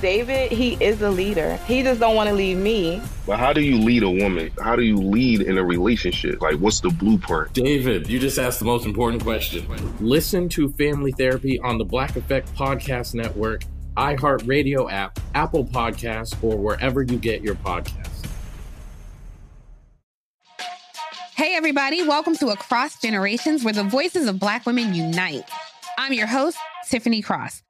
David, he is a leader. He just don't want to leave me. But how do you lead a woman? How do you lead in a relationship? Like, what's the blueprint? David, you just asked the most important question. Listen to Family Therapy on the Black Effect Podcast Network, iHeartRadio app, Apple Podcasts, or wherever you get your podcasts. Hey, everybody, welcome to Across Generations, where the voices of Black women unite. I'm your host, Tiffany Cross.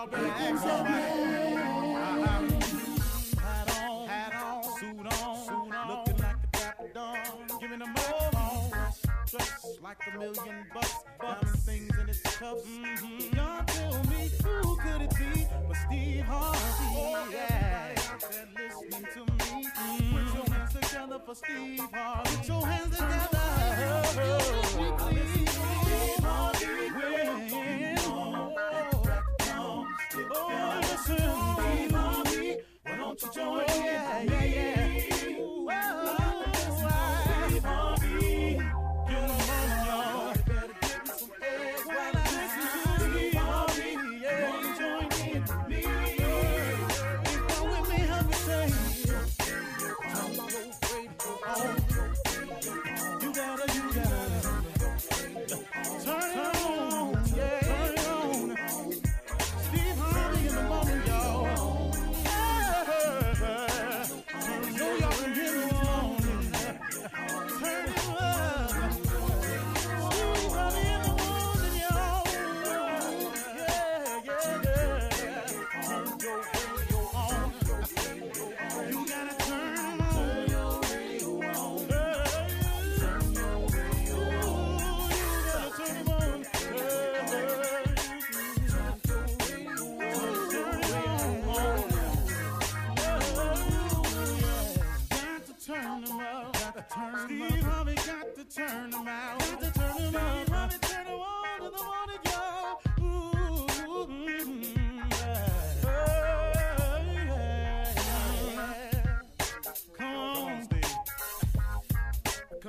Y'all better ask somebody. Uh-huh. Hat on, hat on, suit on, suit on, looking like the dapper dawn, giving them all dressed like a million bucks, diamond things in its cuffs. Mm-hmm. Y'all tell me who could it be but Steve Harvey? Oh, yeah, listening to me. Mm-hmm. Put your hands together for Steve Harvey. Put your hands together. Oh, Steve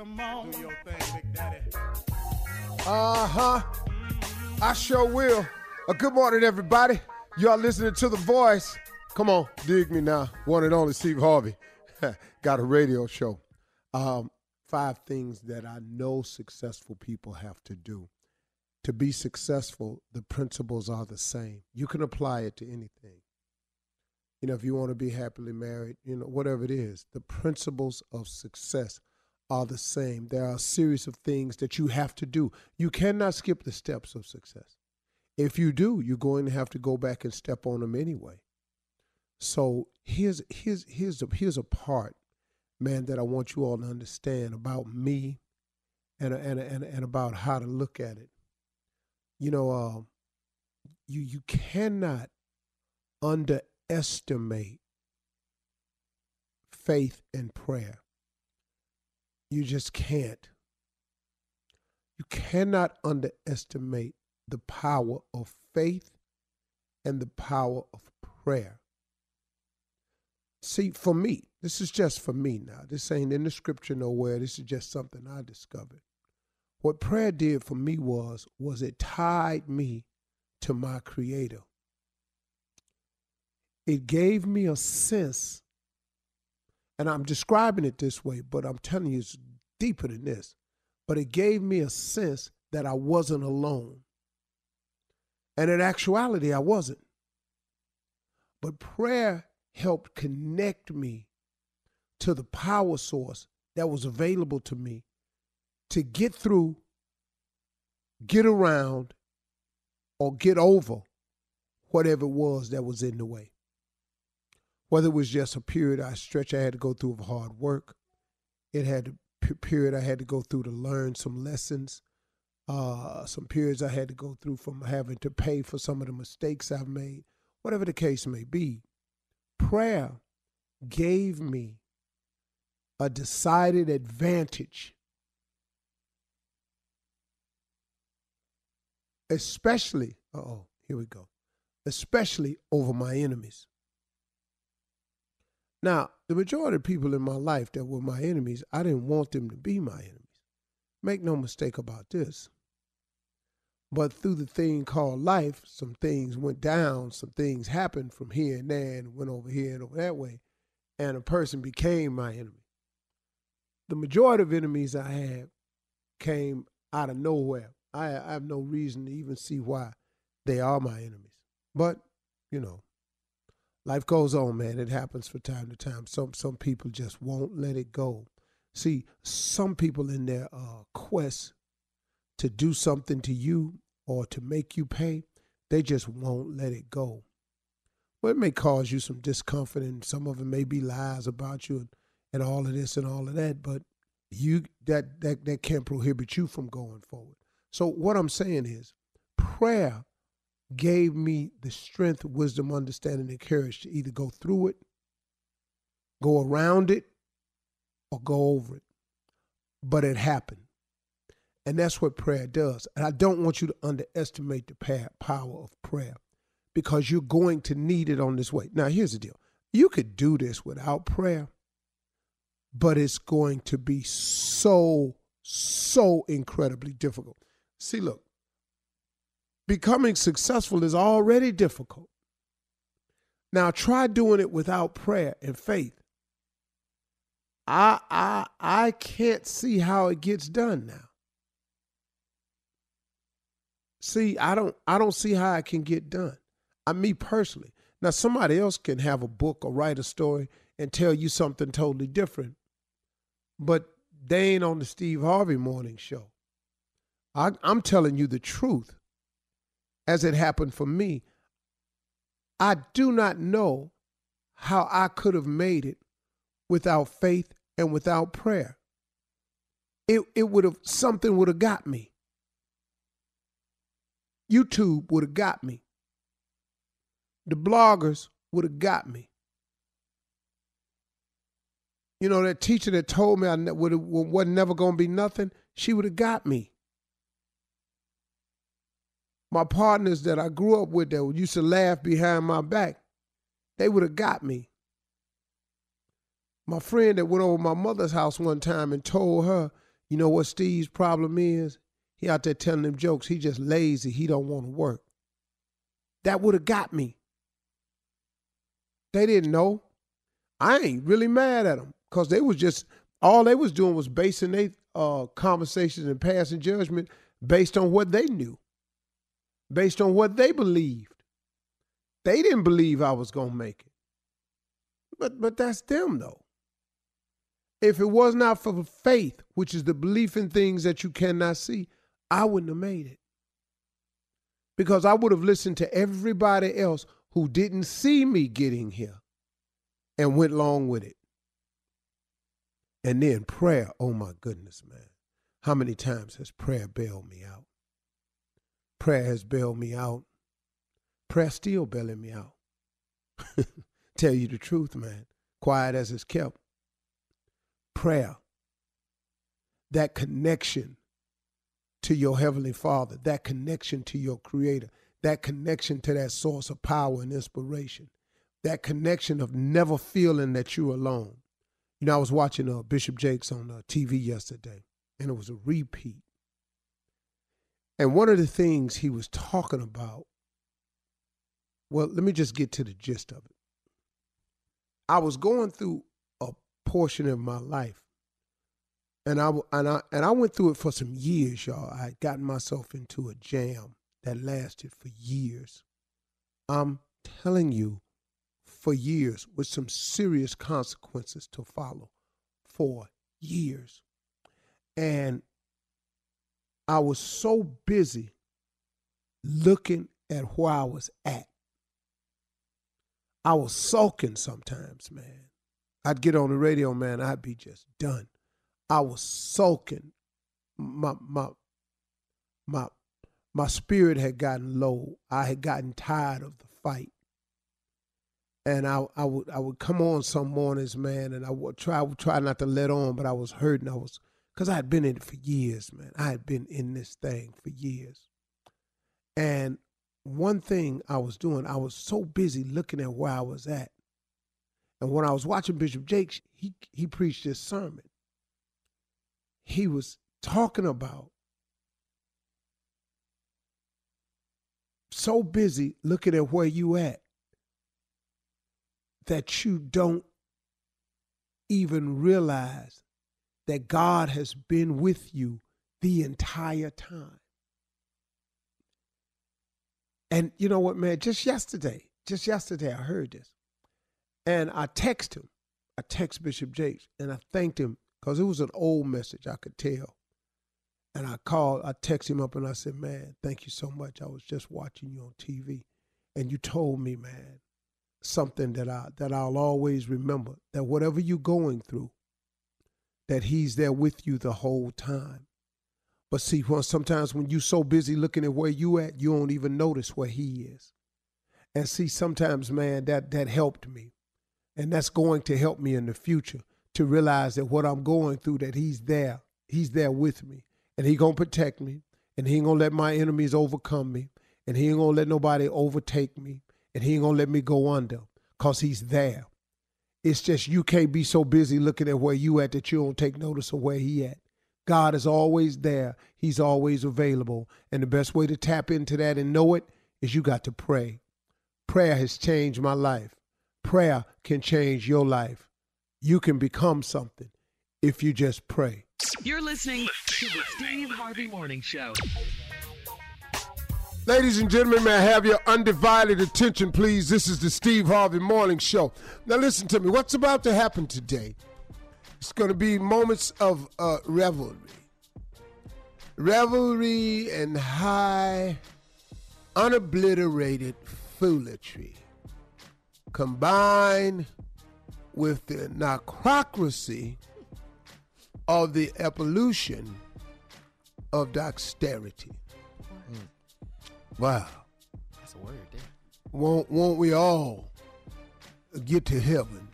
Come on. Do your thing, Big Daddy. Uh huh. I sure will. Uh, good morning, everybody. Y'all listening to The Voice. Come on, dig me now. One and only Steve Harvey. Got a radio show. Um, five things that I know successful people have to do. To be successful, the principles are the same. You can apply it to anything. you know, if you want to be happily married, you know, whatever it is, the principles of success are the same. There are a series of things that you have to do. You cannot skip the steps of success. If you do, you're going to have to go back and step on them anyway. So here's here's here's a here's a part, man, that I want you all to understand about me, and and and and about how to look at it. You know, uh, you you cannot underestimate faith and prayer. You just can't. You cannot underestimate the power of faith and the power of prayer. See, for me, this is just for me now. This ain't in the scripture nowhere. This is just something I discovered. What prayer did for me was was it tied me to my creator. It gave me a sense and I'm describing it this way, but I'm telling you it's deeper than this. But it gave me a sense that I wasn't alone. And in actuality, I wasn't. But prayer helped connect me to the power source that was available to me to get through, get around, or get over whatever it was that was in the way. Whether it was just a period I stretch I had to go through of hard work, it had a period I had to go through to learn some lessons, uh, some periods I had to go through from having to pay for some of the mistakes I've made, whatever the case may be. Prayer gave me a decided advantage, especially, oh, here we go, especially over my enemies. Now, the majority of people in my life that were my enemies, I didn't want them to be my enemies. Make no mistake about this. But through the thing called life, some things went down, some things happened from here and there and went over here and over that way, and a person became my enemy. The majority of enemies I had came out of nowhere. I, I have no reason to even see why they are my enemies. But, you know, life goes on, man. It happens from time to time. Some some people just won't let it go. See, some people in their uh, quest to do something to you or to make you pay, they just won't let it go. Well, it may cause you some discomfort, and some of it may be lies about you and, and all of this and all of that, but you that that that can't prohibit you from going forward. So what I'm saying is, prayer gave me the strength, wisdom, understanding, and courage to either go through it, go around it, or go over it. But it happened. And that's what prayer does. And I don't want you to underestimate the power of prayer because you're going to need it on this way. Now, here's the deal you could do this without prayer, but it's going to be so, so incredibly difficult. See, look, becoming successful is already difficult. Now, try doing it without prayer and faith. I I I can't see how it gets done now. See, I don't I don't see how it can get done. I me personally. Now somebody else can have a book or write a story and tell you something totally different. But they ain't on the Steve Harvey morning show. I, I'm telling you the truth as it happened for me. I do not know how I could have made it without faith and without prayer. It, it would have, something would have got me. YouTube would have got me. The bloggers would have got me. You know, that teacher that told me I would wasn't never going to be nothing, she would have got me. My partners that I grew up with that used to laugh behind my back, they would have got me. My friend that went over my mother's house one time and told her, you know what Steve's problem is? He out there telling them jokes. He just lazy. He don't want to work. That would have got me. They didn't know. I ain't really mad at them because they was just all they was doing was basing their uh, conversations and passing judgment based on what they knew, based on what they believed. They didn't believe I was gonna make it. But but that's them though. If it was not for faith, which is the belief in things that you cannot see, I wouldn't have made it. Because I would have listened to everybody else who didn't see me getting here and went along with it. And then prayer, oh my goodness, man. How many times has prayer bailed me out? Prayer has bailed me out. Prayer still bailing me out. Tell you the truth, man. Quiet as it's kept. Prayer, that connection to your Heavenly Father, that connection to your Creator, that connection to that source of power and inspiration, that connection of never feeling that you're alone. You know, I was watching uh, Bishop Jakes on uh, TV yesterday, and it was a repeat. And one of the things he was talking about, well, let me just get to the gist of it. I was going through a portion of my life, and I and I and I went through it for some years, y'all. I had gotten myself into a jam that lasted for years. I'm telling you, for years, with some serious consequences to follow, for years, and I was so busy looking at where I was at. I was sulking sometimes, man. I'd get on the radio, man, I'd be just done. I was sulking. My my my my spirit had gotten low. I had gotten tired of the fight. And I, I would I would come on some mornings, man, and I would try I would try not to let on, but I was hurting. I was because I had been in it for years, man. I had been in this thing for years. And one thing I was doing, I was so busy looking at where I was at. And when I was watching Bishop Jakes, he he preached this sermon. He was talking about so busy looking at where you at that you don't even realize that God has been with you the entire time. And you know what, man? Just yesterday, just yesterday, I heard this. And I text him. I text Bishop Jakes and I thanked him because it was an old message, I could tell. And I called, I texted him up and I said, Man, thank you so much. I was just watching you on TV. And you told me, man, something that I that I'll always remember. That whatever you're going through, that he's there with you the whole time. But see, well, sometimes when you're so busy looking at where you at, you don't even notice where he is. And see, sometimes, man, that that helped me. And that's going to help me in the future to realize that what I'm going through, that he's there. He's there with me. And he gonna protect me. And he ain't gonna let my enemies overcome me. And he ain't gonna let nobody overtake me. And he ain't gonna let me go under. Cause he's there. It's just you can't be so busy looking at where you at that you don't take notice of where he at. God is always there. He's always available. And the best way to tap into that and know it is you got to pray. Prayer has changed my life. Prayer can change your life. You can become something if you just pray. You're listening to the Steve Harvey Morning Show. Ladies and gentlemen, may I have your undivided attention, please? This is the Steve Harvey Morning Show. Now, listen to me. What's about to happen today? It's going to be moments of uh, revelry. Revelry and high, unobliterated foolery combined with the narcocracy of the evolution of dexterity. Wow. That's a word, there. Won't, won't we all get to heaven?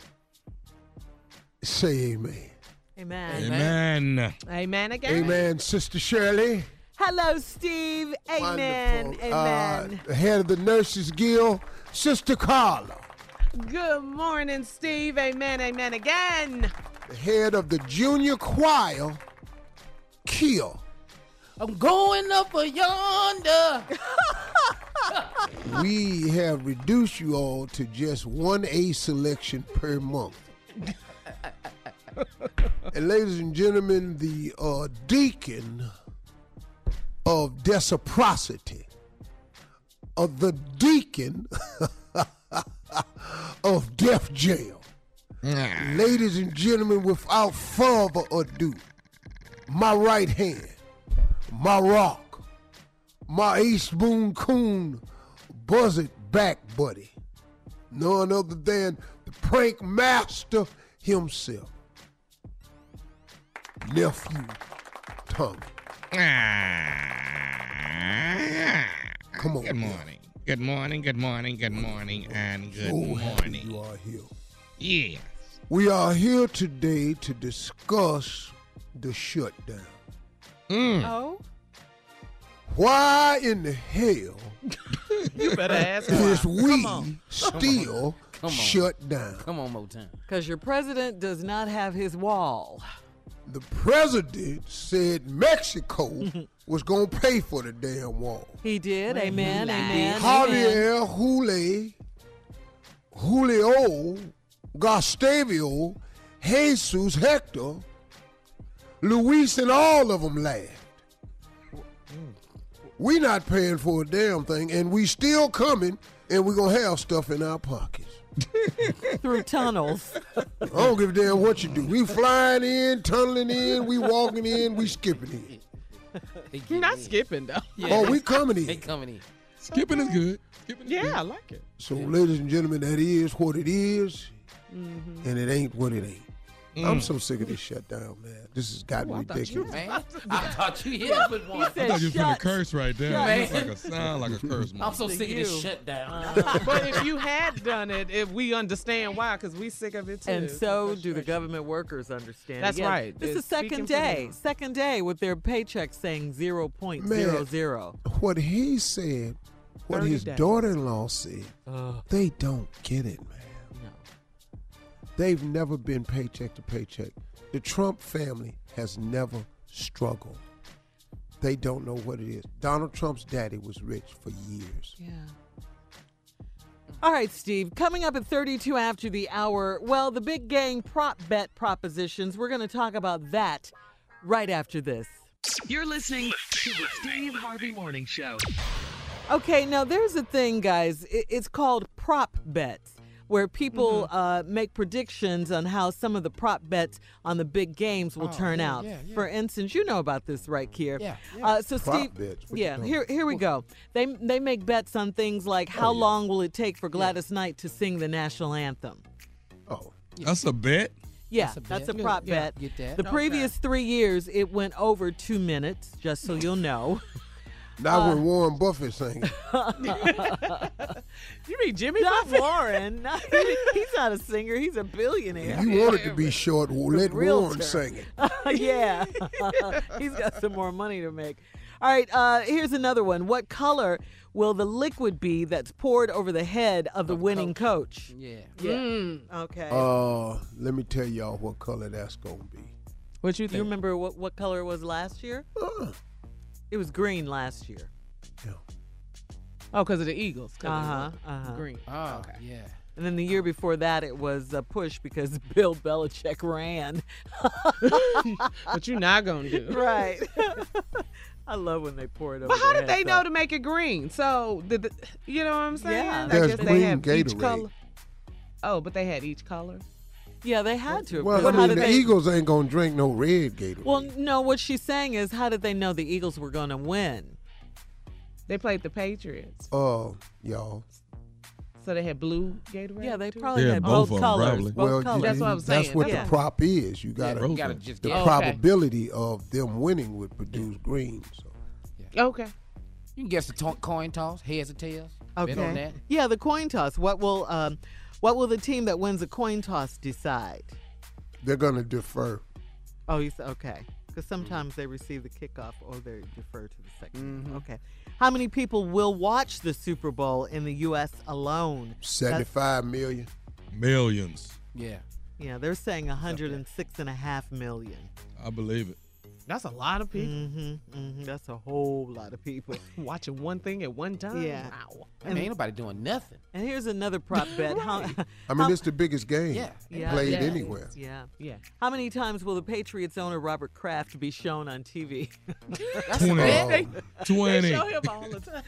Say amen. Amen. Amen. Amen again. Amen, Sister Shirley. Hello, Steve. Amen. Wonderful. Amen. Uh, the head of the Nurses Guild, Sister Carla. Good morning, Steve. Amen. Amen again. The head of the Junior Choir, Kill. I'm going up a yonder. we have reduced you all to just one A selection per month. and ladies and gentlemen, the uh, deacon of reciprocity, of the deacon of Death Jail, Ladies and gentlemen, without further ado, my right hand, my rock, my ace boon coon, buzzard back buddy, none other than the prank master himself, nephew Tommy. Come on. Good morning. Good morning. Good morning. Good morning. And good oh, happy morning. you are here. Yeah. We are here today to discuss the shutdown. Mm. Oh, Why in the hell you better ask. is why. we Come on. still Come on. shut down? Come on, Motown. Because your president does not have his wall. The president said Mexico was going to pay for the damn wall. He did. Amen. Amen. amen. Javier Jule, Julio, Gustavio, Jesus, Hector, Luis, and all of them laughed. We not paying for a damn thing, and we still coming, and we gonna have stuff in our pockets. Through tunnels. I don't give a damn what you do. We flying in, tunneling in, we walking in, we skipping in. You're not skipping though. Oh, we coming They in. coming in. Skipping is good. Skipping is Yeah, I like it. So, ladies and gentlemen, that is what it is, mm-hmm. and it ain't what it ain't. I'm mm. so sick of this shutdown, man. This has gotten ridiculous. Man, I thought you hit it with one. He I thought you was gonna curse right there. Shut. It like a sound like a curse. I'm so To sick of this you. shutdown. Uh. but if you had done it, if we understand why, because we sick of it too. And so do the government workers understand. That's Again, right. This It's is second day. Second day with their paycheck saying zero point zero Man. zero. What he said, what his daughter-in-law said, Ugh. they don't get it, man. No. They've never been paycheck to paycheck. The Trump family has never struggled. They don't know what it is. Donald Trump's daddy was rich for years. Yeah. All right, Steve. Coming up at 32 after the hour, well, the big gang prop bet propositions. We're going to talk about that right after this. You're listening to the Steve Harvey Morning Show. Okay, now there's a thing, guys. It's called prop bets, where people Mm-hmm. uh, make predictions on how some of the prop bets on the big games will Oh, turn yeah, out. yeah, yeah. For instance, you know about this, right, Kier? Yeah, yeah. Uh, so, Prop Steve, bets? Yeah, here, here we go. They they make bets on things like how long will it take for Gladys Knight to sing the national anthem. Oh, That's a bet. Yeah, That's a that's a, prop Yeah, bet. get that. The previous three years, it went over two minutes, just so you'll know. not Uh, when Warren Buffett sang. You mean Jimmy Not Buffett? Warren. Not- he- he's not a singer. He's a billionaire. You wanted to be short. Well, let Warren sing it. yeah. he's got some more money to make. All right, uh, here's another one. What color will the liquid be that's poured over the head of the winning coach? Yeah. Yeah. Okay. Uh, let me tell y'all what color that's gonna be. What you you remember what, what color it was last year? Uh, It was green last year. yeah. Oh, because of the Eagles. Uh huh. Uh huh. Green. Oh, yeah. And then the year before that, it was a push because Bill Belichick ran. But you're not gonna do. right. I love when they pour it over. But how did they know up. to make it green? So did the, you know what I'm saying? Yeah. I There's guess they green have each Gatorade. color. Oh, but they had each color. Yeah, they had to. Well, because I mean, the they- Eagles ain't gonna drink no red Gatorade. Well, no, what she's saying is, how did they know the Eagles were going to win? They played the Patriots, uh, y'all. so they had blue Gatorade. Yeah, they probably Yeah, had both both, colors. probably. Both well, colors. That's what I'm saying. That's saying. what Yeah. the prop is. You got Yeah, to just the get Okay. probability of them winning would produce green. So Okay. You can guess the to- coin toss, heads or tails. Bet on Okay. that. Yeah, the coin toss. What will um, what will the team that wins the coin toss decide? they're gonna defer. Oh, you said okay. Because sometimes they receive the kickoff or they defer to the 2nd Mm-hmm. Okay. How many people will watch the Super Bowl in the U.S. alone? That's- Seventy-five million. Millions. Yeah. Yeah, they're saying 106 and a half million. I believe it. That's a lot of people Mm-hmm, mm-hmm. That's a whole lot of people. watching one thing at one time. Yeah. Wow. I mean, ain't nobody doing nothing. And here's another prop bet. How, I mean, it's the biggest game Yeah. Yeah. played Yeah. anywhere. yeah. Yeah. How many times will the Patriots owner Robert Kraft be shown on TV? That's a 20. bet. Oh, 20. Show him all the time.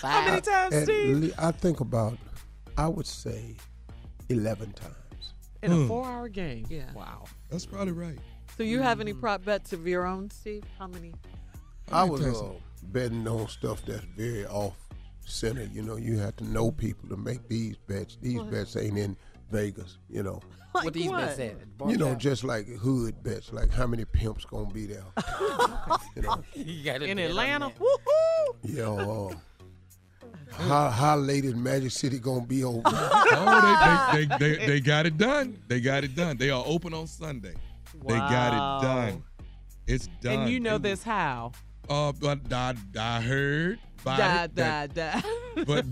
Five. How many times, at Steve? le- I think about, I would say, 11 times. In a Hmm. four-hour game. Yeah. Wow. That's probably right. So you have any prop bets of your own, Steve? How many? I was uh, betting on stuff that's very off center. You know, you have to know people to make these bets. These What? bets ain't in Vegas, you know. Like what these what? bets at? You know, Barstow? just like hood bets, like how many pimps gonna be there. you know, You In Atlanta. Woohoo! you know, uh, how how late is Magic City gonna be open? Oh, they, they, they, they, they got it done. They got it done. They are open on Sunday. They got it done. It's done. And you know They- this how? Uh, but I, I heard. about Da, it da, that- da. But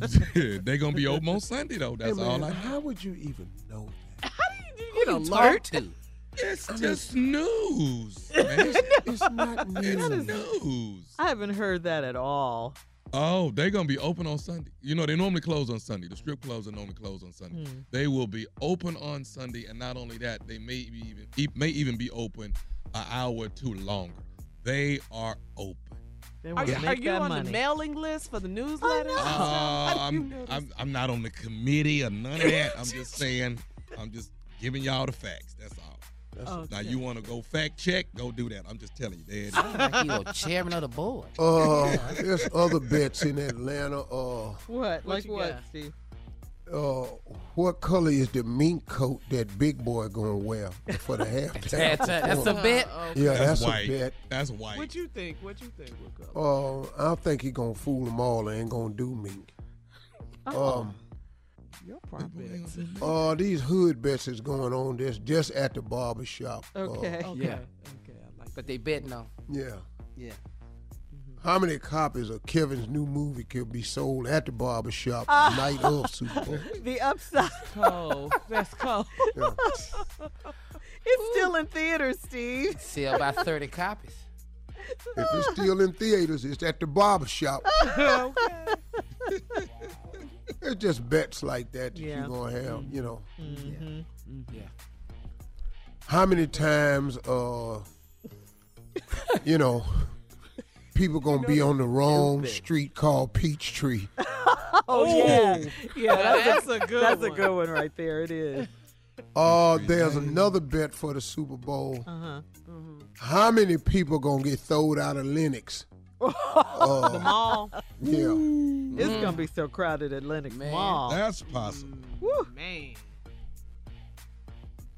they're gonna be open on Sunday though. That's Hey, all man, I know. how would you even know that? You Who get you alert. talk to? It's just news. Man. It's not It's news. news. I haven't heard that at all. Oh, they're gonna be open on Sunday. You know, they normally close on Sunday. The strip clubs are normally closed on Sunday. Hmm. They will be open on Sunday, and not only that, they may be even may even be open an hour or two longer. They are open. They Are want you, are you that on money. the mailing list for the newsletter? Uh, How do I'm. I'm I'm not on the committee or none of that. I'm just saying. I'm just giving y'all the facts. That's all. That's- Now you want to go fact check? Go do that. I'm just telling you. There it is. Sound like you a chairman of the board. Uh, there's other bets in Atlanta. Uh, What? Like you what. Steve? uh, what color is the mink coat that Big Boy gonna wear for the halftime? That's a, that's a bet. Yeah, That's, that's, white. a bet. That's white. What you think? What you think? What color? Uh, I think he gonna fool them all and ain't gonna do mink. Um, Your prop bets. uh, these hood bets is going on. This just at the barber shop. Uh, Okay. Okay. Yeah. Okay. I like But they betting on. yeah. Yeah. How many copies of Kevin's new movie could be sold at the barber shop the night of Super Bowl? The upside. cold. That's cold. Yeah. It's still in theaters, Steve. Sell about 30 copies. If it's still in theaters, it's at the barber shop. okay. It's just bets like that that Yeah. you're gonna have, you know. Mm-hmm. Yeah. How many times uh you know people gonna be on the wrong street called Peachtree. Oh, yeah. Yeah, That's a good That's a one. good one right there. It is. Uh there's another bet for the Super Bowl. Uh-huh. How many people gonna get thrown out of Lenox? The Uh, mall. yeah. It's gonna be so crowded at Lenox Man. Mall. That's possible. Woo. Man.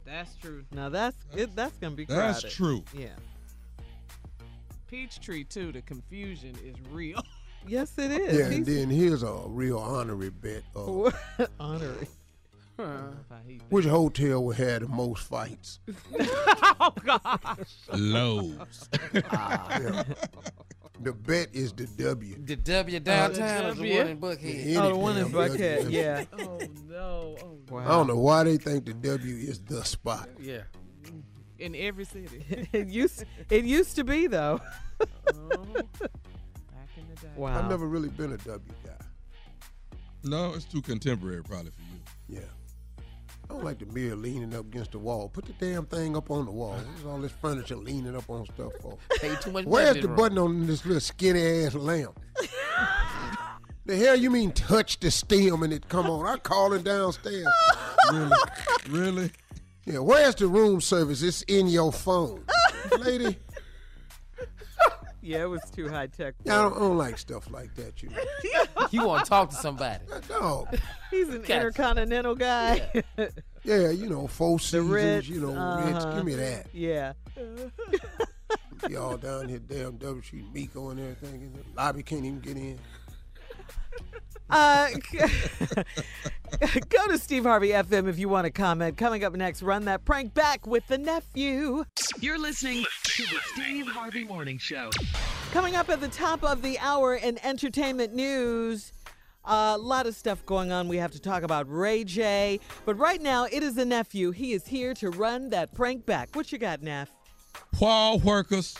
That's true. Now that's it, that's gonna be crowded. That's true. Yeah. Peachtree too. The confusion is real. Yes, it is. Yeah, and then here's a real honorary bet. Uh, honorary. which hotel had the most fights? oh gosh. Loews. Yeah. The bet is the W. The W uh, downtown is the W? one in Buckhead. Any Oh, the one in. Buckhead. Yeah. Oh no. Oh no. I don't know why they think the W is the spot. Yeah. In every city. it used it used to be though. Oh. Back in the day. Wow. I've never really been a W guy. No, it's too contemporary probably for you. Yeah. I don't like the mirror leaning up against the wall. Put the damn thing up on the wall. What's all this furniture leaning up on stuff for? Pay too much Where's the to run. button on this little skinny ass lamp? the hell you mean touch the stem and it come on? I call it downstairs. Really? really? Yeah, where's the room service? It's in your phone. Lady, Yeah, it was too high tech. yeah, I don't, I don't like stuff like that, you know. You want to talk to somebody. No. He's an Gotcha. intercontinental guy. Yeah, you know, four the seasons, Ritz. you know, uh-huh. Give me that. Yeah. Y'all down here, damn W Street, Miko and everything. And the lobby can't even get in. Uh, go to Steve Harvey FM if you want to comment. Coming up next, run that prank back with the nephew. You're listening to the Steve Harvey Morning Show. Coming up at the top of the hour in entertainment news. A lot of stuff going on. We have to talk about Ray J. But right now, it is the nephew. He is here to run that prank back. What you got, Neff? Wall workers.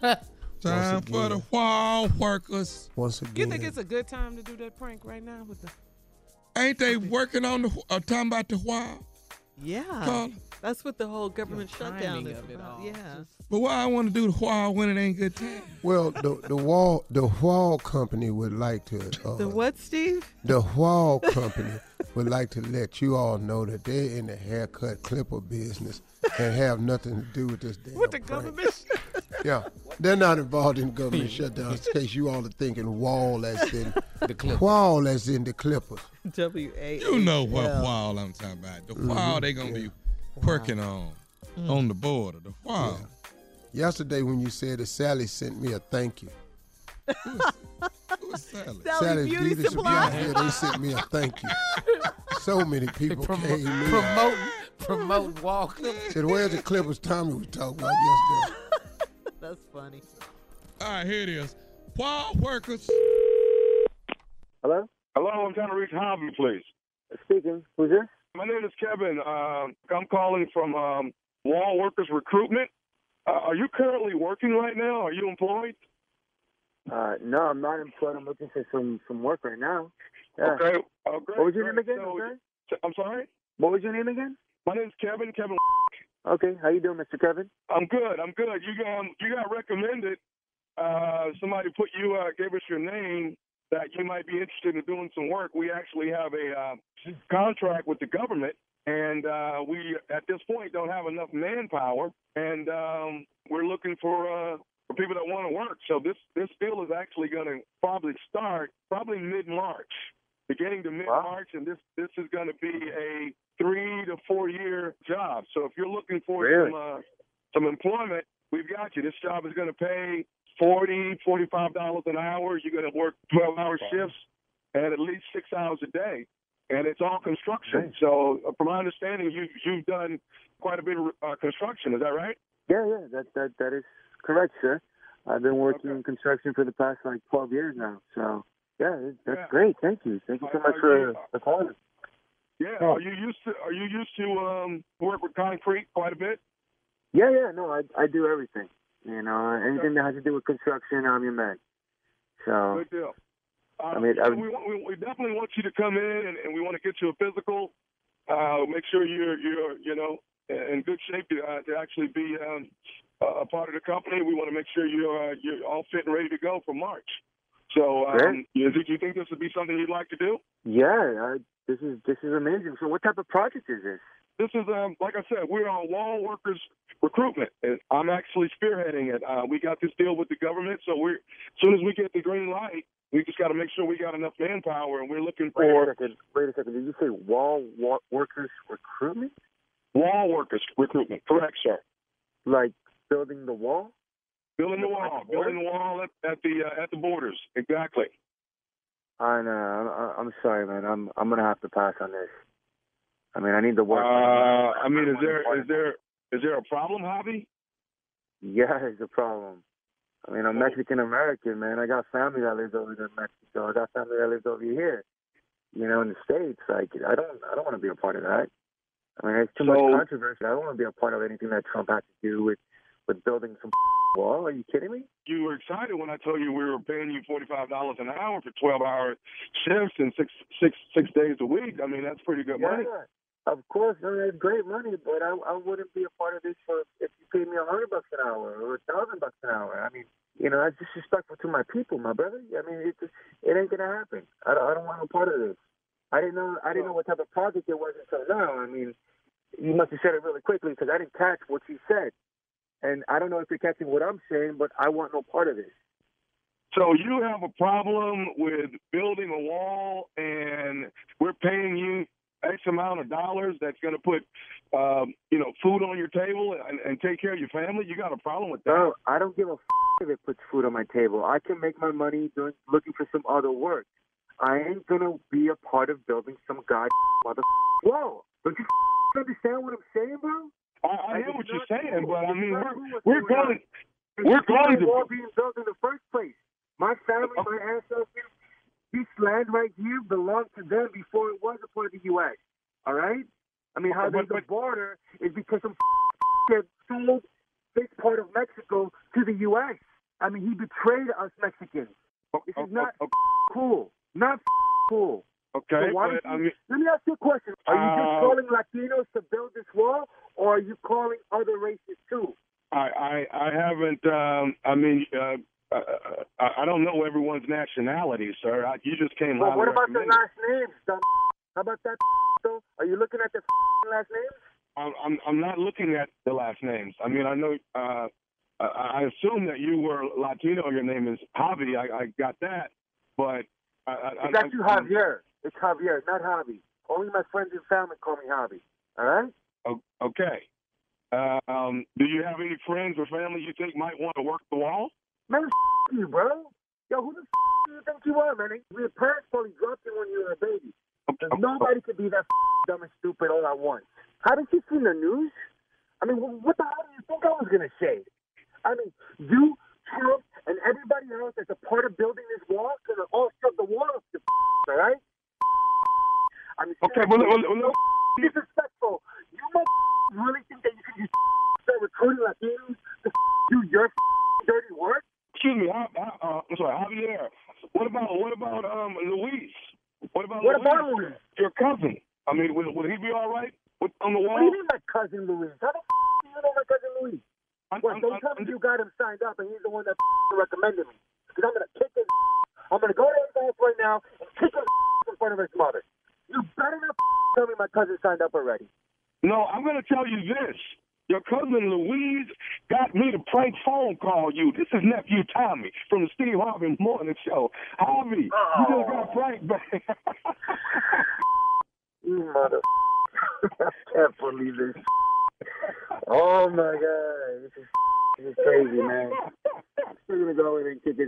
Time Once for the wall workers. Once again. You think it's a good time to do that prank right now with the Ain't they working on the uh, talking about the wall? Yeah. That's what the whole government shutdown is about. Yeah. But why I want to do the wall when it ain't good time? Well, the the wall the wall company would like to. Uh, The what, Steve? The wall company would like to let you all know that they're in the haircut clipper business and have nothing to do with this damn With the prank. government. Yeah, they're not involved in government shutdowns. In case you all are thinking wall as in the clippers. Wall as in the clippers. W A. You know what wall I'm talking about. The wall they gonna be working on mm. on the border. The wall. Yesterday when you said that Sally sent me a thank you. Who's Sally? Sally Beauty Supply. Yeah, they sent me a thank you. So many people Promo- came in. promoting, promoting wall clippers. Said, where's the clippers Tommy was talking about yesterday? That's funny. All right, here it is. Wall workers. Hello? Hello, I'm trying to reach Harvey, please. Speaking. Who's this? My name is Kevin. Um, I'm calling from um, Wall Workers Recruitment. Uh, are you currently working right now? Are you employed? Uh, no, I'm not employed. I'm looking for some some work right now. Yeah. Okay. Oh, great, What was your great. name again? So- I'm sorry? I'm sorry? What was your name again? My name's Kevin. Kevin. Okay. How you doing, Mr. Kevin? I'm good. I'm good. You got you got recommended. Uh, somebody put you uh, gave us your name that you might be interested in doing some work. We actually have a uh, contract with the government, and uh, we at this point don't have enough manpower, and um, we're looking for uh, for people that want to work. So this this deal is actually going to probably start probably mid March, beginning to mid March, and this this is going to be a three to four year job. So if you're looking for Really? some uh, some employment, we've got you. This job is going to pay forty, forty-five dollars an hour. You're going to work twelve-hour shifts and at least six hours a day, and it's all construction. So, uh, from my understanding, you you've done quite a bit of uh, construction. Is that right? Yeah, yeah. That that that is correct, sir. I've been working in construction for the past like 12 years now. So yeah, that's Yeah. great. Thank you. Thank you so much for the calling. Yeah. Oh. Are you used to Are you used to um, work with concrete quite a bit? Yeah, yeah. No, I I do everything. You know, anything that has to do with construction, I'm your man. So Good deal. Uh, I mean, I- we, we, we definitely want you to come in, and, and we want to get you a physical. Uh, make sure you're you're you know in good shape to, uh, to actually be um, a part of the company. We want to make sure you're uh, you're all fit and ready to go for March. So, um, Great. you, think you think this would be something you'd like to do? yeah, this is this is amazing. So what type of project is this? This is, um, like I said, we're on wall workers recruitment. And I'm actually spearheading it. Uh, we got this deal with the government, so we're as soon as we get the green light, we just got to make sure we got enough manpower, and we're looking for. Wait a second. Wait a second. Did you say wall wa- workers recruitment? wall workers recruitment. Correct, sir. Like building the wall? Building the The wall, border? building the wall at, at the uh, at the borders. Exactly. I know. I, I'm sorry, man. I'm I'm gonna have to pass on this. I mean, I need to work. Uh, I mean, is there is there is there a problem, Javi? Yeah, it's a problem. I mean, I'm Mexican American, man. I got family that lives over there in Mexico. I got family that lives over here. You know, in the states. Like, I don't, I don't want to be a part of that. I mean, it's too So- much controversy. I don't want to be a part of anything that Trump has to do with, with building some wall. Are you kidding me? You were excited when I told you we were paying you forty five dollars an hour for twelve hour shifts and six six six days a week. I mean, that's pretty good money. Of course. I mean, great money, but I, I wouldn't be a part of this for if you paid me a hundred bucks an hour or a thousand bucks an hour. I mean, you know, that's disrespectful to my people, my brother. I mean, it just, it ain't gonna happen. I don't, I don't want no part of this. I didn't know I didn't know what type of project it was until now. I mean, you must have said it really quickly because I didn't catch what you said, and I don't know if you're catching what I'm saying, but I want no part of this. So you have a problem with building a wall, and we're paying you X amount of dollars that's going to put, um, you know, food on your table and, and take care of your family. You got a problem with that? No, I don't give a f- if it puts food on my table. I can make my money doing looking for some other work. I ain't gonna be a part of building some god mother wall. Don't you f- understand what I'm saying, bro? I, I hear what you're saying, but I mean, we're we're going on. going There's we're going to being built in the first place. My family, my ancestors, this land right here belonged to them before it was a part of the U.S. All right? I mean, how there's a border is because some f- sold this part of Mexico to the U.S. I mean, he betrayed us Mexicans. This is not cool. Not cool. Okay, So why but don't I you- mean, let me ask you a question. Are you just Uh, calling Latinos to build this wall, or are you calling other races too? I I, I haven't. Um, I mean, uh, uh, I, I don't know everyone's nationality, sir. I, you just came. Well, what about the last names, dumb? How about that? though? Are you looking at the last names? I'm, I'm I'm not looking at the last names. I mean, I know. Uh, I, I assume that you were Latino. Your name is Javi. I, I got that, but I, I, It's actually I, Javier. It's Javier, not Javi. Only my friends and family call me Javi. All right? Okay. Uh, um, do you have any friends or family you think might want to work the wall? Man, f- you, bro. Yo, who the f- do you think you are, man? Your parents probably dropped you when you were a baby. Nobody could be that f- dumb and stupid all at once. Haven't you seen the news? I mean, what the hell do you think I was going to say? I mean, you, Trump, and everybody else that's a part of building this wall have all shoved the wall up f- all right? I mean, Okay, well, well, well, disrespectful. You mother- really think that you can just start recruiting Latinos to do your dirty work? Excuse me. How, how, uh, I'm sorry, Javier. What about what about um Luis? What about What Luis? about Luis? Your cousin. I mean, would, would he be all right with, on the wall? What do you mean my cousin Luis? How the f- do you know my cousin Luis? I'm, Well, I'm, don't I'm, tell me you got him signed up and he's the one that f- recommended me. Because I'm going to kick his I'm going to go to his house right now and kick his in front of his mother. You better not f- tell me my cousin signed up already. No, I'm going to tell you this. Your cousin Luis got me to prank phone call you. This is nephew Tommy from the Steve Harvey Morning Show. Harvey, you just got oh. pranked back. You mother. I can't believe this. Oh my god, this is, this is crazy, man. We're gonna go in and kick his.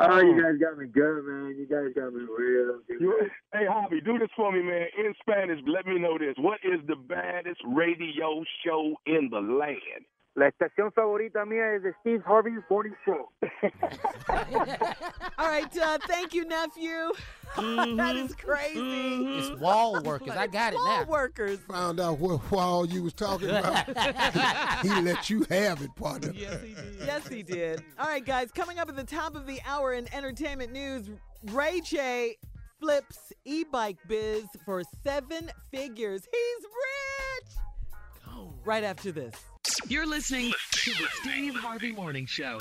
Oh, you guys got me good, man. You guys got me real. good. hey, Harvey, do this for me, man. In Spanish, let me know this. What is the baddest radio show in the land? La estación favorita mía es the Steve Harvey Morning Show. All right, uh, thank you, nephew. that is crazy. It's wall workers. I got it now. Wall workers. Found out what wall you was talking about. he let you have it, partner. Yes, he did. Yes, he did. All right, guys, coming up at the top of the hour in entertainment news, Ray J flips e-bike biz for seven figures. He's rich. Right after this. You're listening to the Steve Harvey Morning Show.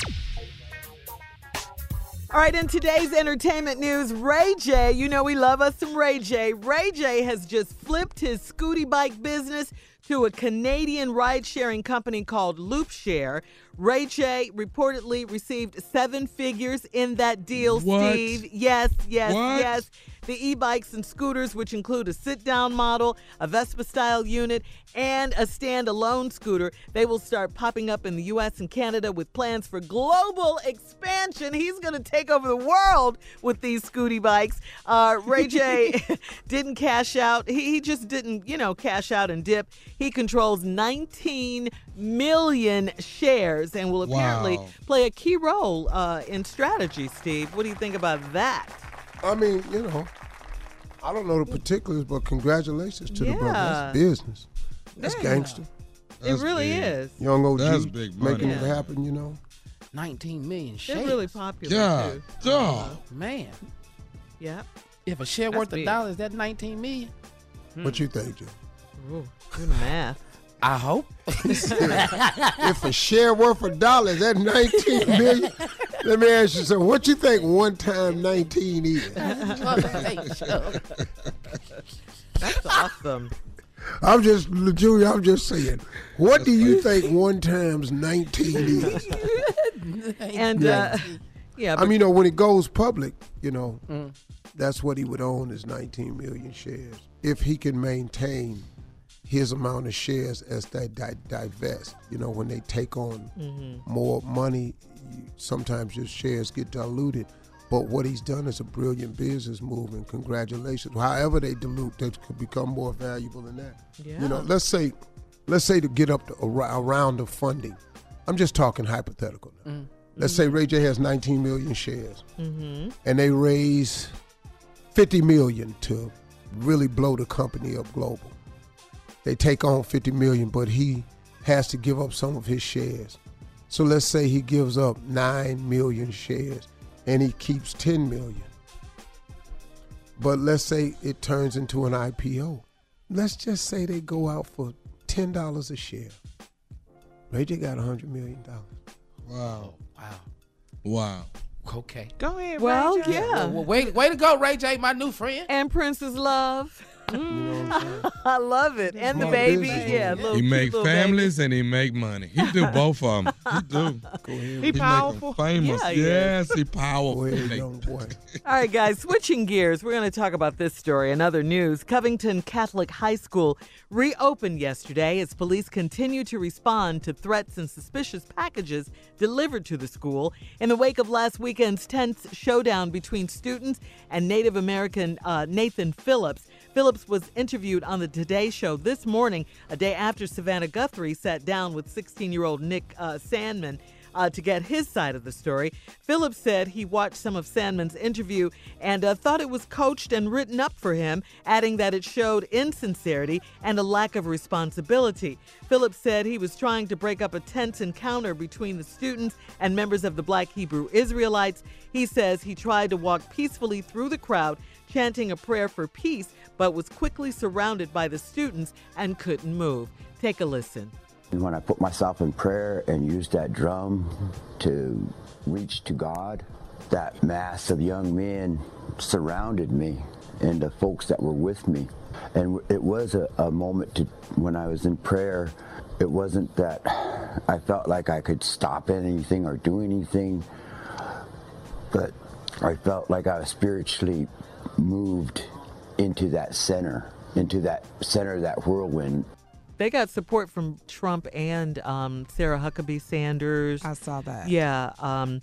All right, in today's entertainment news, Ray J, you know we love us some Ray J. Ray J has just flipped his Scoot-E-Bike business to a Canadian ride sharing company called Loopshare. Ray J reportedly received seven figures in that deal, What? Steve. Yes, yes, What? yes. The e bikes and scooters, which include a sit down model, a Vespa style unit, and a standalone scooter, they will start popping up in the US and Canada with plans for global expansion. He's going to take over the world with these Scoot-E-Bikes. Uh, Ray J didn't cash out. He, he just didn't, you know, cash out and dip. He controls 19 million shares and will apparently Wow. play a key role uh, in strategy, Steve. What do you think about that? I mean, you know, I don't know the particulars, but congratulations to the brother. Yeah. That's business. That's Yeah. gangster. it really is. Young OG That's big money. making it happen, you know. 19 million They're really popular God, too. dog. Uh-huh. Man, Yeah. if a share That's worth a big. dollar is that 19 million? What you hmm. think, Jay? Ooh, do the math. I hope. if a share worth a dollar, is that 19 million? Let me ask you something. What you think one time 19 is? That's awesome. I'm just, Junior, I'm just saying. What do you think one times 19 is? And uh, yeah, I mean, you know, when it goes public, you know, that's what he would own is 19 million shares. If he can maintain his amount of shares as they di- divest, you know, when they take on Mhm. more money, you, sometimes your shares get diluted. But what he's done is a brilliant business move, and congratulations. However they dilute, they could become more valuable than that. You know, let's say, let's say to get up to a, a round of funding. I'm just talking hypothetical. Now. Let's say Ray J has 19 million shares, Mhm. and they raise 50 million to really blow the company up global. They take on 50 million, but he has to give up some of his shares. So let's say he gives up 9 million shares and he keeps 10 million. But let's say it turns into an IPO. Let's just say they go out for $10 a share. Ray J got $100 million. Wow. Wow. Wow. Okay. Go ahead, Well, Ray J. yeah. Well, well, way, way to go, Ray J, my new friend. And Princess Love. I love it. And the baby. business, Yeah, man. little He cute make little baby. families and he make money. He do both of them. He do. Go ahead. He make 'em powerful. famous. Yeah, he is. yes, he powerful. Go ahead, They- young boy. All right, guys, switching gears, we're going to talk about this story and other news. Covington Catholic High School reopened yesterday as police continue to respond to threats and suspicious packages delivered to the school in the wake of last weekend's tense showdown between students and Native American uh, Nathan Phillips. Phillips was interviewed on the Today Show this morning, a day after Savannah Guthrie sat down with 16 year old Nick uh, Sandmann uh, to get his side of the story. Phillips said he watched some of Sandmann's interview and uh, thought it was coached and written up for him, adding that it showed insincerity and a lack of responsibility. Phillips said he was trying to break up a tense encounter between the students and members of the Black Hebrew Israelites. He says he tried to walk peacefully through the crowd, chanting a prayer for peace, but was quickly surrounded by the students and couldn't move. Take a listen. When I put myself in prayer and used that drum to reach to God, that mass of young men surrounded me and the folks that were with me. And it was a, a moment to, when I was in prayer, it wasn't that I felt like I could stop anything or do anything, but I felt like I was spiritually moved into that center, into that center of that whirlwind. They got support from Trump and um, Sarah Huckabee Sanders. I saw that. Yeah. Um,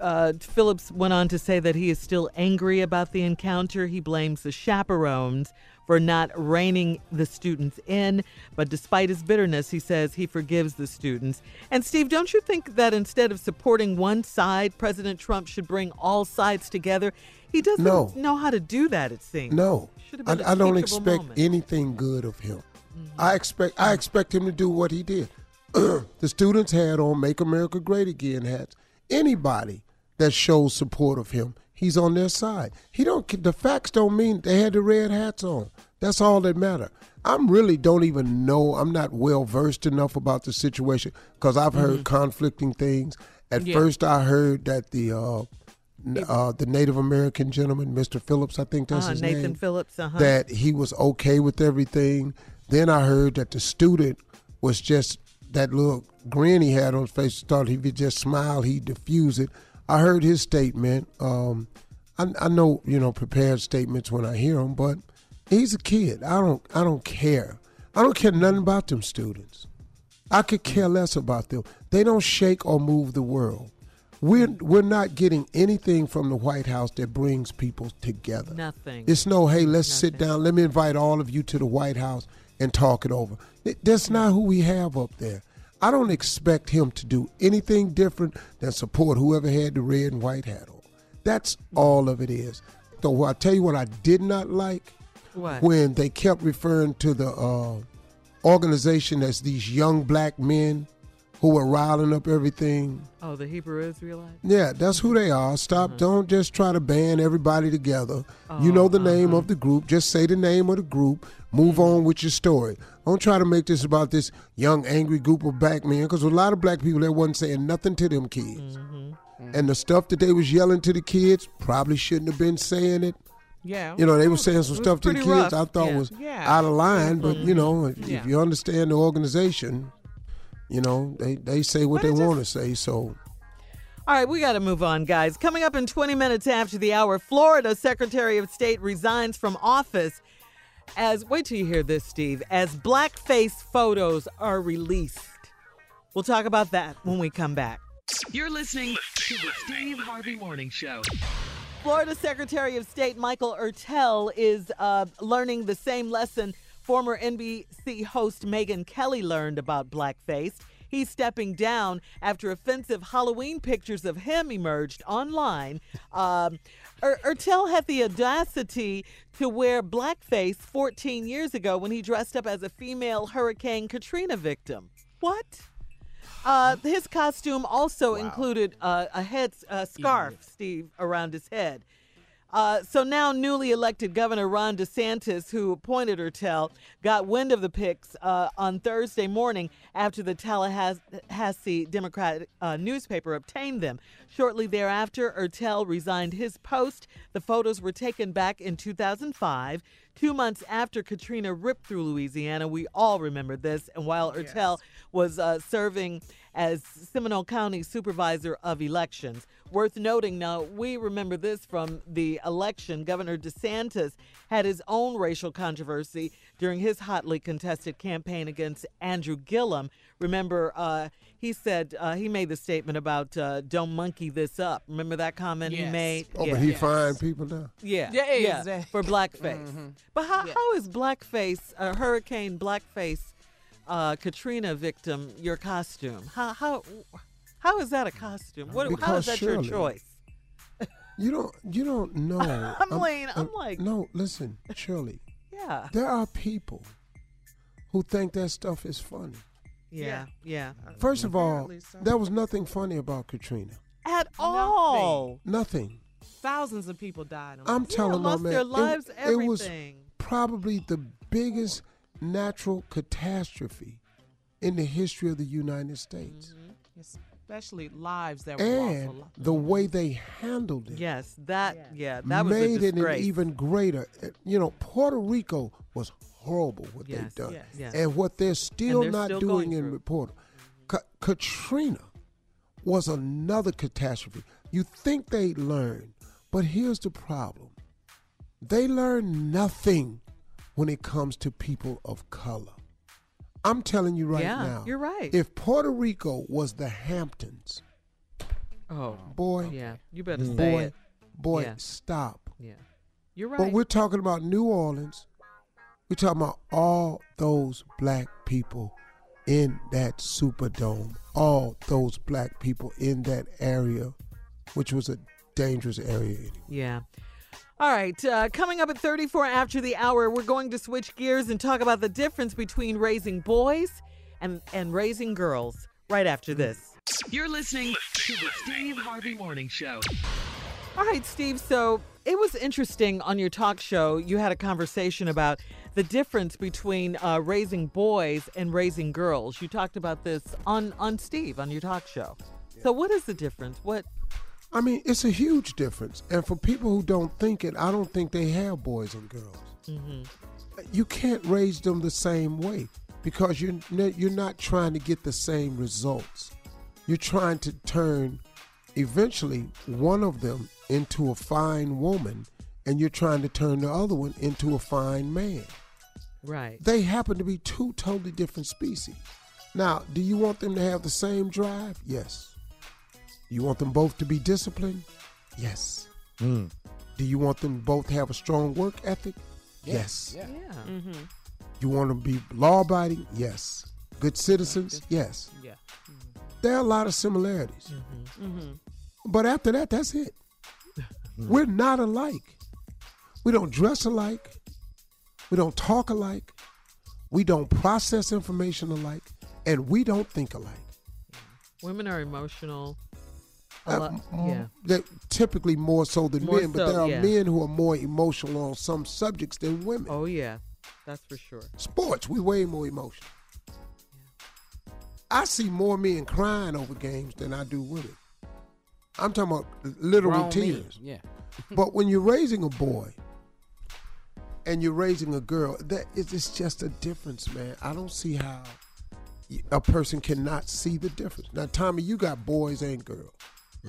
uh, Phillips went on to say that he is still angry about the encounter. He blames the chaperones for not reining the students in. But despite his bitterness, he says he forgives the students. And Steve, don't you think that instead of supporting one side, President Trump should bring all sides together? He doesn't No. know how to do that, it seems. No, I, I don't expect moment. anything good of him. I expect I expect him to do what he did. the students had on "Make America Great Again" hats. Anybody that shows support of him, he's on their side. He don't. The facts don't mean they had the red hats on. That's all that matter. I'm really don't even know. I'm not well versed enough about the situation because I've heard Mhm. conflicting things. At Yeah. first, I heard that the uh, uh, the Native American gentleman, Mr. Phillips, I think that's Uh-huh, his Nathan name, Phillips, uh-huh. that he was okay with everything. Then I heard that the student was just that little grin he had on his face. Thought he just smiled, he'd diffuse it. I heard his statement. Um, I, I know you know prepared statements when I hear them, but he's a kid. I don't. I don't care. I don't care nothing about them students. I could care less about them. They don't shake or move the world. We're we're not getting anything from the White House that brings people together. Nothing. It's no, hey, let's sit down. Let me invite all of you to the White House and talk it over. That's not who we have up there. I don't expect him to do anything different than support whoever had the red and white hat on. That's all of it is. So I tell you what I did not like What? when they kept referring to the uh, organization as these young black men who were riling up everything. Oh, the Hebrew Israelites? Yeah, that's who they are. Stop. Uh-huh. Don't just try to band everybody together. you know oh, the name uh-huh. of the group. Just say the name of the group. Move mm-hmm. on with your story. Don't try to make this about this young, angry group of black men because a lot of black people that wasn't saying nothing to them kids. Mm-hmm. And the stuff that they was yelling to the kids probably shouldn't have been saying it. Yeah. You know, they were saying some stuff to the kids rough. I thought Yeah. was Yeah. out of line. But you mm-hmm. know, if, if you understand the organization, you know, they, they say what they want to say. So All right, we got to move on, guys. Coming up in 20 minutes after the hour, Florida Secretary of State resigns from office as, wait till you hear this, Steve, as blackface photos are released. We'll talk about that when we come back. You're listening to the Steve Harvey Morning Show. Florida Secretary of State Michael Ertel is uh, learning the same lesson former NBC host Megyn Kelly learned about blackface. He's stepping down after offensive Halloween pictures of him emerged online. Um, Er- Ertel had the audacity to wear blackface 14 years ago when he dressed up as a female Hurricane Katrina victim. What? Uh, his costume also included uh, a head uh, scarf, Steve, around his head. Uh, so now, newly elected Governor Ron DeSantis, who appointed Ertel, got wind of the pics uh, on Thursday morning after the Tallahassee Democrat uh, newspaper obtained them. Shortly thereafter, Ertel resigned his post. The photos were taken back in 2005, two months after Katrina ripped through Louisiana. We all remember this. And while Ertel was uh, serving as Seminole County Supervisor of Elections. Worth noting now, we remember this from the election. Governor DeSantis had his own racial controversy during his hotly contested campaign against Andrew Gillum. Remember, uh, he said uh, he made the statement about uh, "Don't monkey this up." Remember that comment he made? Oh, but he fined people now. Yeah, Yeah, yeah, exactly. for blackface. Mhm. But how, how is blackface, uh, Hurricane blackface, uh, Katrina victim, your costume? How how how is that a costume? What, how Because is that Shirley, your choice? You don't. You don't know. I'm laying- I'm like- No, listen, Shirley. Yeah. There are people who think that stuff is funny. Yeah, yeah. First of all, so. there was nothing funny about Katrina. At all. Nothing. Thousands of people died. I'm that. telling my lost man, their it- lives, it, was probably the biggest natural catastrophe in the history of the United States. Mm-hmm. Especially lives that were And lost. the way they handled it Yes, that yeah, that was a made it an even greater. You know, Puerto Rico was horrible what Yes, they've done, yes, yes. and what they're still they're not still doing in through. Puerto. Ka- Katrina was another catastrophe. You think they learned, but here's the problem: they learn nothing when it comes to people of color. I'm telling you right Yeah, now. you're right. If Puerto Rico was the Hamptons, oh boy, yeah, you better mm. boy, say it. boy, Yeah. stop. Yeah, you're right. But we're talking about New Orleans. We're talking about all those black people in that Superdome, all those black people in that area, which was a dangerous area. Anyway. Yeah. All right. Uh, coming up at 34 after the hour, we're going to switch gears and talk about the difference between raising boys and, and raising girls right after this. You're listening to the Steve Harvey Morning Show. All right, Steve. So it was interesting on your talk show. You had a conversation about the difference between uh, raising boys and raising girls. You talked about this on, on Steve on your talk show. So what is the difference? What? I mean, it's a huge difference. And for people who don't think it, I don't think they have boys and girls. Mm-hmm. You can't raise them the same way because you're you're not trying to get the same results. You're trying to turn eventually one of them into a fine woman, and you're trying to turn the other one into a fine man. Right. They happen to be two totally different species. Now, do you want them to have the same drive? Yes. You want them both to be disciplined? Yes. Do you want them both to have a strong work ethic? Yes. Yeah. Mm-hmm. You want them to be law abiding? Yes. Good citizens? Yes. Yeah. There are a lot of similarities. Mm-hmm. But after that, that's it. We're not alike. We don't dress alike. We don't talk alike. We don't process information alike. And we don't think alike. Women are emotional. A lot- yeah. They're typically more so than More men, but there are yeah. men who are more emotional on some subjects than women. Oh yeah, that's for sure. Sports, we way more emotional. I see more men crying over games than I do women. I'm talking about literal Grown men, tears. yeah. but when you're raising a boy and you're raising a girl, that is it's just a difference, man. I don't see how a person cannot see the difference. Now, Tommy, you got boys and girls,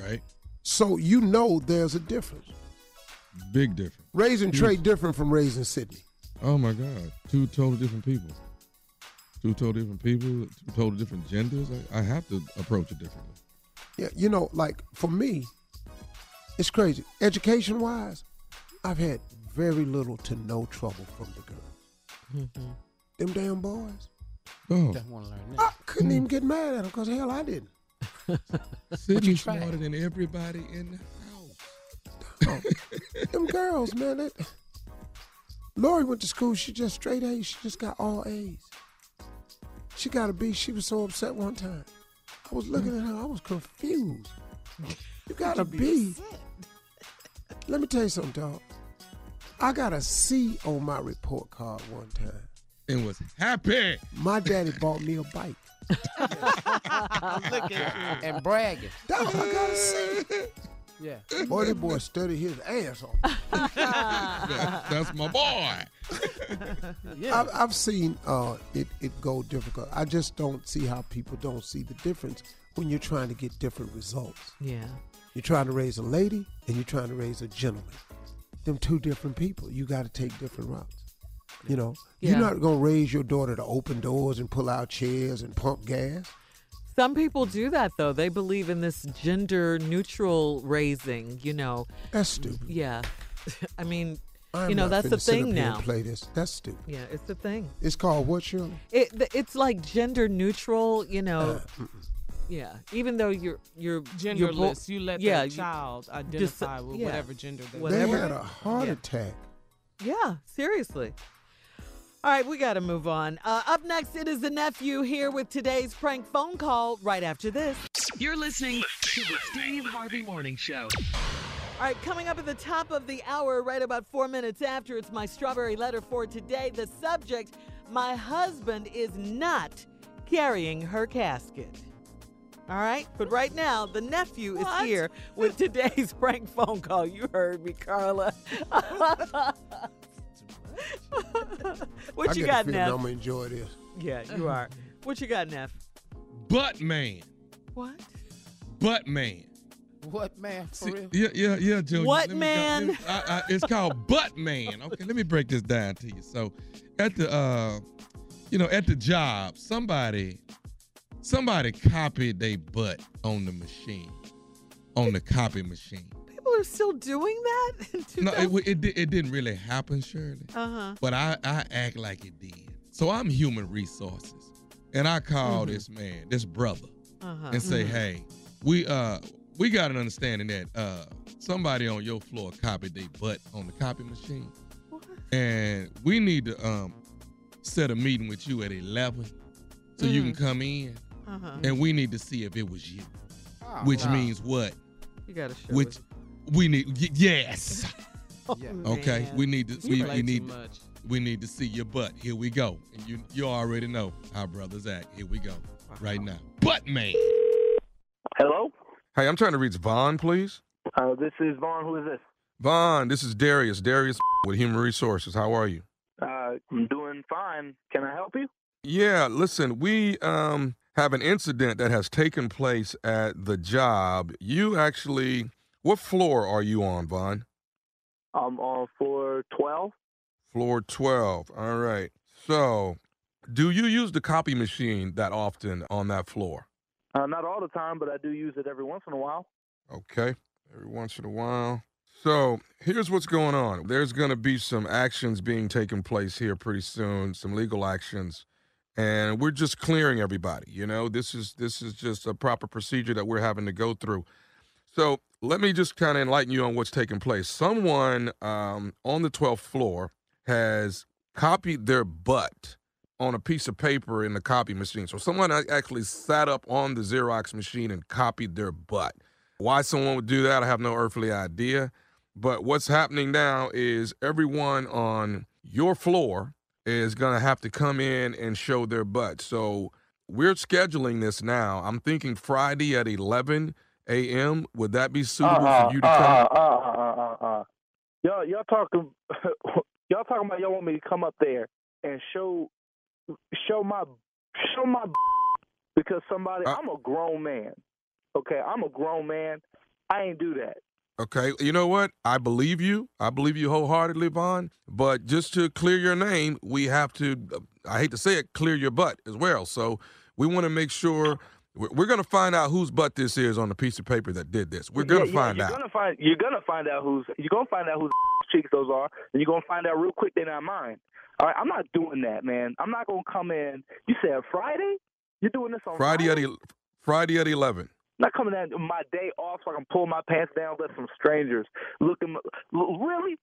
Right? so you know there's a difference. Big difference. Raising Huge. Trey different from raising Sydney. Oh my God, two totally different people. Two totally different people, two totally different genders. I, I have to approach it differently. Yeah, you know, like for me, it's crazy. Education wise, I've had very little to no trouble from the girls. Mm-hmm. Them damn boys. Oh, Don't want to learn I couldn't even mm. get mad at them because hell, I didn't. Sydney's tried. smarter than everybody in the house. Them girls, man. That, Lori went to school. She just straight A's. She just got all A's. She got a B. She was so upset one time. I was looking at her. I was confused. You gotta be. Let me tell you something, dog. I got a C on my report card one time. And was happy. My daddy bought me a bike. Look at you. And bragging. Dog, I got a C. Yeah. Boy, that boy studied his ass off. That- that's my boy. I've, I've seen uh, it, it go difficult. I just don't see how people don't see the difference when you're trying to get different results. Yeah. You're trying to raise a lady and you're trying to raise a gentleman. Them two different people. You got to take different routes. You know, Yeah. you're not going to raise your daughter to open doors and pull out chairs and pump gas. Some people do that though. They believe in this gender neutral raising, you know. That's stupid. Yeah. I mean, I'm you know, that's the finna sit thing up here now. and play this. That's stupid. Yeah, it's the thing. It's called what, Shirley? It it's like gender neutral, you know. Uh, yeah, even though you're you're you're bo- Genderless. you let yeah, that you- child dis- identify with yeah. whatever gender they They Whatever. had a heart Yeah. attack. Yeah, seriously. All right, we got to move on. Uh, up next, it is the nephew here with today's prank phone call. Right after this. You're listening to the Steve Harvey Morning Show. All right, coming up at the top of the hour, right about four minutes after, it's my strawberry letter for today. The subject My husband is not carrying her casket. All right, but right now, the nephew is here with today's prank phone call. You heard me, Carla. what I you got, the feeling Neff? I'm going to enjoy this. Yeah, you are. What you got, Neff? Butt man. What? Butt man. What man? For real? Yeah, yeah, yeah, Joe. What Let me man? let me- I- I- it's called butt man. Okay, let me break this down to you. So, at the, uh, you know, at the job, somebody, somebody copied their butt on the machine, on the copy machine. People are still doing that? No, it, it, it didn't really happen, Shirley. Uh huh. But I, I act like it did. So I'm human resources. And I call Mhm. this man, this brother, Uh-huh. and say, Mhm. hey, we uh we got an understanding that uh somebody on your floor copied their butt on the copy machine. And we need to um set a meeting with you at eleven so you can Mhm. come in. Uh-huh. And we need to see if it was you. Oh, which wow. means what? You got to show Which it. We need y- yes. Yeah. Okay, man. we need to we, we need much. we need to see your butt. Here we go. And you you already know how brothers act. Here we go. Right now. Butt man. Hello? Hey, I'm trying to reach Vaughn, please. Uh, this is Vaughn. Who is this? Vaughn, this is Darius. Darius with Human Resources. How are you? Uh, I'm doing fine. Can I help you? Yeah, listen, we um have an incident that has taken place at the job. You actually, what floor are you on, Vaughn? I'm on floor 12. Floor 12. All right. So, do you use the copy machine that often on that floor? Uh, not all the time, but I do use it every once in a while. Okay. Every once in a while. So here's what's going on. There's going to be some actions being taken place here pretty soon, some legal actions, and we're just clearing everybody. You know, this is this is just a proper procedure that we're having to go through. So let me just kind of enlighten you on what's taking place. Someone um, on the 12th floor has copied their butt on a piece of paper in the copy machine. So someone actually sat up on the Xerox machine and copied their butt. Why someone would do that, I have no earthly idea. But what's happening now is everyone on your floor is going to have to come in and show their butt. So we're scheduling this now. I'm thinking Friday at 11 a.m. Would that be suitable uh, for you to uh, come? uh. Y'all, y'all talking, y'all talking about y'all want me to come up there and show, show my, show my, because somebody, Uh, I'm a grown man. Okay, I'm a grown man. I ain't do that. Okay, you know what? I believe you. I believe you wholeheartedly, Vaughn. But just to clear your name, we have to, I hate to say it, clear your butt as well. So we want to make sure we're, we're going to find out whose butt this is on the piece of paper that did this. We're going to Yeah, yeah, find you're out. Gonna find, you're gonna find out who's you're gonna find out whose cheeks those are, and you're gonna find out real quick they're not mine. All right, I'm not doing that, man. I'm not gonna come in. You said Friday? You're doing this on Friday at, el- Friday at 11. Not coming in my day off so I can pull my pants down, let some strangers look at my, really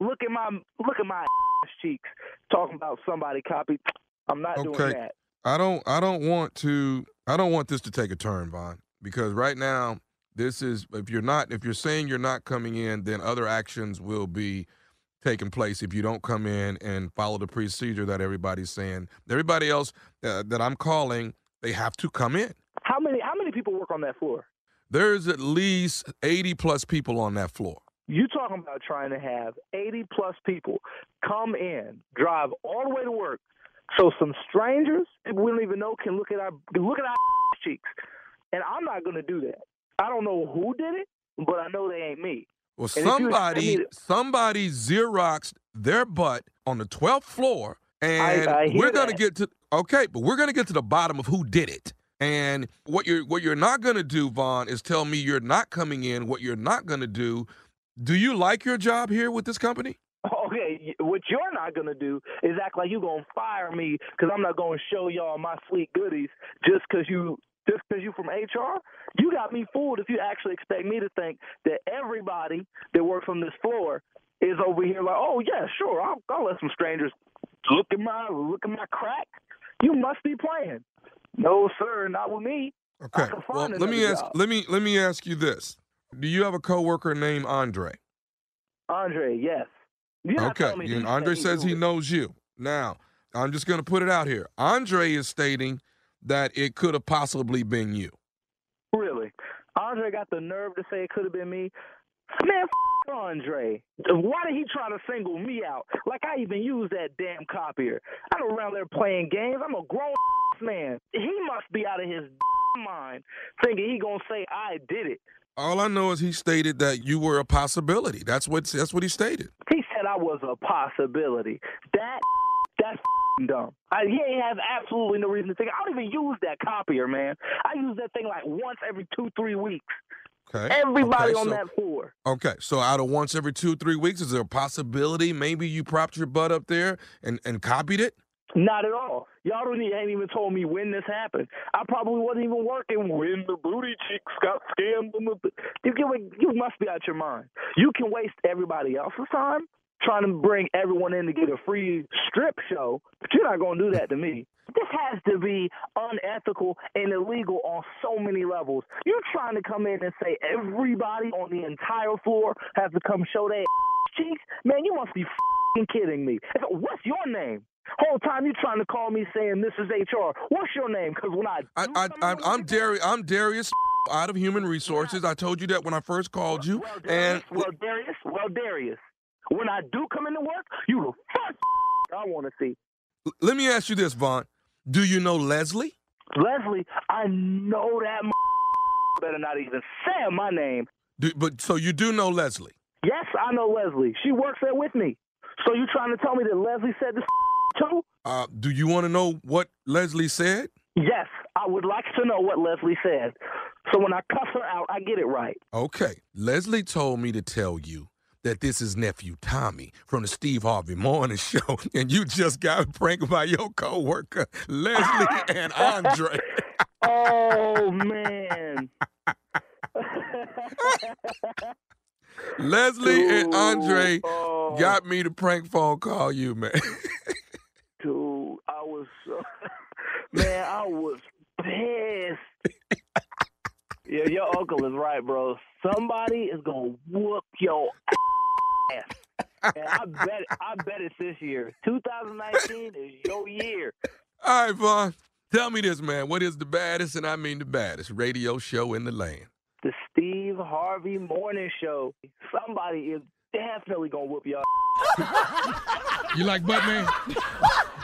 look at my look at my cheeks talking about somebody copied. I'm not doing that. I don't I don't want to I don't want this to take a turn, Vaughn, because right now this is if you're not if you're saying you're not coming in, then other actions will be taking place if you don't come in and follow the procedure that everybody's saying. Everybody else uh, that I'm calling, they have to come in. How many how many people work on that floor? There's at least 80 plus people on that floor. You talking about trying to have 80 plus people come in, drive all the way to work, so some strangers we don't even know can look at our look at our cheeks, and I'm not going to do that. I don't know who did it, but I know they ain't me. Well, And somebody to- somebody xeroxed their butt on the 12th floor, and I hear we're gonna that. get to okay, but we're gonna get to the bottom of who did it. And what you're what you're not gonna do, Vaughn, is tell me you're not coming in. What you're not gonna do. Do you like your job here with this company? What you're not gonna do is act like you're gonna fire me because I'm not gonna show y'all my sweet goodies just because you just because you from HR. You got me fooled if you actually expect me to think that everybody that works on this floor is over here like, oh yeah, sure, I'll, I'll let some strangers look at my look at my crack. You must be playing. No, sir, not with me. Okay. Well, let me ask job. let me let me ask you this. Do you have a coworker named Andre? Andre, yes. Okay. telling me and he Andre says he knows you. Now, I'm just going to put it out here. Andre is stating that it could have possibly been you. Really? Andre got the nerve to say it could have been me. Man, f- Andre. Why did he try to single me out? Like I even use that damn copier. I don't around there playing games. I'm a grown man. He must be out of his mind thinking he gonna say I did it. All I know is he stated that you were a possibility. That's what that's what he stated. He said I was a possibility. That that's dumb. I, he ain't have absolutely no reason to think. I don't even use that copier, man. I use that thing like once every two, three weeks. Okay. Everybody Okay, on so- that floor. Okay, so out of once every two, three weeks, is there a possibility maybe you propped your butt up there and, and copied it? Not at all. Y'all don't even, ain't even told me when this happened. I probably wasn't even working when the booty cheeks got scammed. You, get, what- you must be out your mind. You can waste everybody else's time trying to bring everyone in to get a free strip show, but you're not going to do that to me. This has to be unethical and illegal on so many levels. You're trying to come in and say everybody on the entire floor has to come show their cheeks? Man, you must be fing kidding me. What's your name? Whole time you're trying to call me saying this is HR. What's your name? Because when I I, I, I, I'm Darius. I'm Darius out of Human Resources. I told you that when I first called you, and well Darius, well Darius, when I do come into work, you the first I want to see. let me ask you this, Vaughn. Do you know Leslie? Leslie, I know that better not even say my name. Do, but so you do know Leslie? Yes, I know Leslie. She works there with me. So you trying to tell me that Leslie said this too? Uh, do you want to know what Leslie said? Yes, I would like to know what Leslie said. So when I cuss her out, I get it right. Okay. Leslie told me to tell you that this is nephew Tommy from the Steve Harvey Morning Show, and you just got pranked by your coworker Leslie and Andre. Oh man. Leslie and Andre oh. got me to prank phone call you, man. Dude, I was so man, I was pissed. yeah, your uncle is right, bro. Somebody is gonna whoop your ass. And I bet I bet it's this year. 2019 is your year. All right, Vaughn. Tell me this, man. What is the baddest, and I mean the baddest, radio show in the land? The Steve Harvey Morning Show. Somebody is definitely gonna whoop y'all. You like butt man?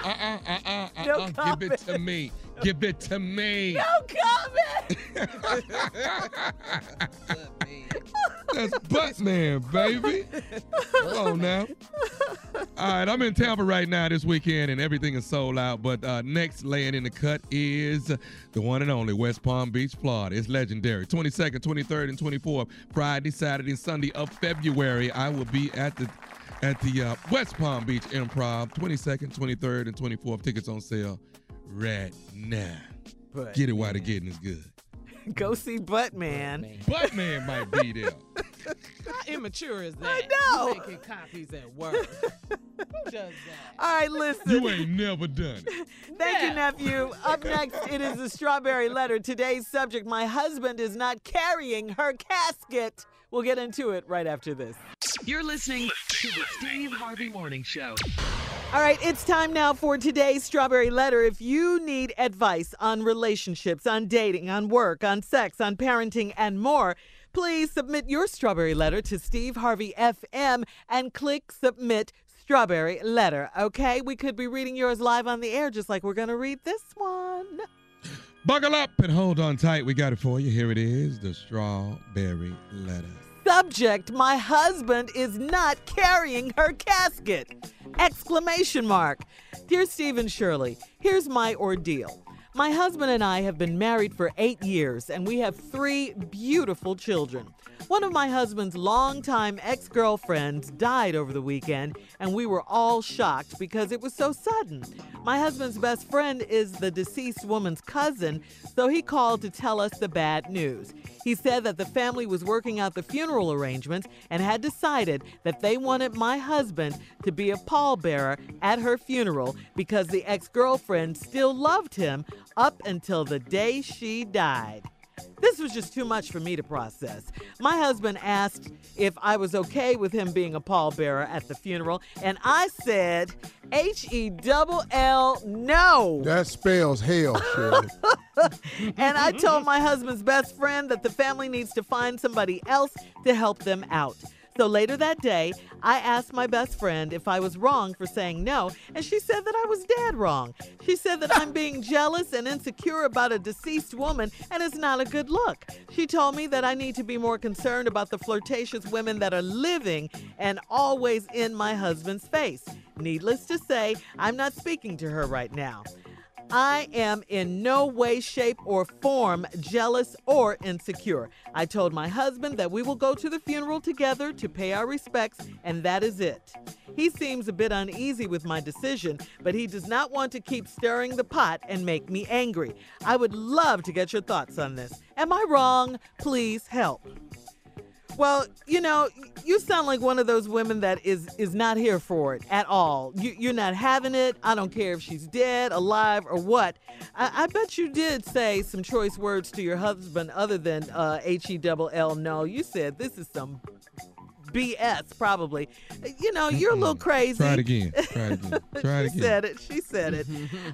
Uh uh uh uh uh. No uh. Give it to me. Give it to me. No comment. That's Buttman, baby. Come on now. All right, I'm in Tampa right now this weekend, and everything is sold out. But uh, next laying in the cut is the one and only West Palm Beach, Florida. It's legendary. 22nd, 23rd, and 24th, Friday, Saturday, and Sunday of February. I will be at the at the uh, West Palm Beach Improv. 22nd, 23rd, and 24th. Tickets on sale right now. But Get it while the getting is good. Go see Buttman. Buttman might be there. How immature is that? I know. You making copies at work. Who does that? All right, listen. You ain't never done it. Thank you, nephew. Up next, it is the strawberry letter. Today's subject My husband is not carrying her casket. We'll get into it right after this. You're listening to the Steve Harvey Morning Show. All right, it's time now for today's strawberry letter. If you need advice on relationships, on dating, on work, on sex, on parenting, and more, please submit your strawberry letter to Steve Harvey FM and click submit strawberry letter. Okay, we could be reading yours live on the air, just like we're going to read this one. Buckle up and hold on tight. We got it for you. Here it is the strawberry letter. Subject: My husband is not carrying her casket! Exclamation mark. Dear Stephen Shirley, here's my ordeal. My husband and I have been married for eight years, and we have three beautiful children. One of my husband's longtime ex girlfriends died over the weekend, and we were all shocked because it was so sudden. My husband's best friend is the deceased woman's cousin, so he called to tell us the bad news. He said that the family was working out the funeral arrangements and had decided that they wanted my husband to be a pallbearer at her funeral because the ex girlfriend still loved him up until the day she died. This was just too much for me to process. My husband asked if I was okay with him being a pallbearer at the funeral, and I said, H E double L, no. That spells hell, Shirley. and I told my husband's best friend that the family needs to find somebody else to help them out. So later that day, I asked my best friend if I was wrong for saying no, and she said that I was dead wrong. She said that I'm being jealous and insecure about a deceased woman, and it's not a good look. She told me that I need to be more concerned about the flirtatious women that are living and always in my husband's face. Needless to say, I'm not speaking to her right now. I am in no way, shape, or form jealous or insecure. I told my husband that we will go to the funeral together to pay our respects, and that is it. He seems a bit uneasy with my decision, but he does not want to keep stirring the pot and make me angry. I would love to get your thoughts on this. Am I wrong? Please help. Well, you know, you sound like one of those women that is is not here for it at all. You, you're not having it. I don't care if she's dead, alive, or what. I, I bet you did say some choice words to your husband other than uh, H E double L. No, you said this is some BS, probably. You know, you're a little crazy. Try it again. Try it again. Try it she again. said it. She said it.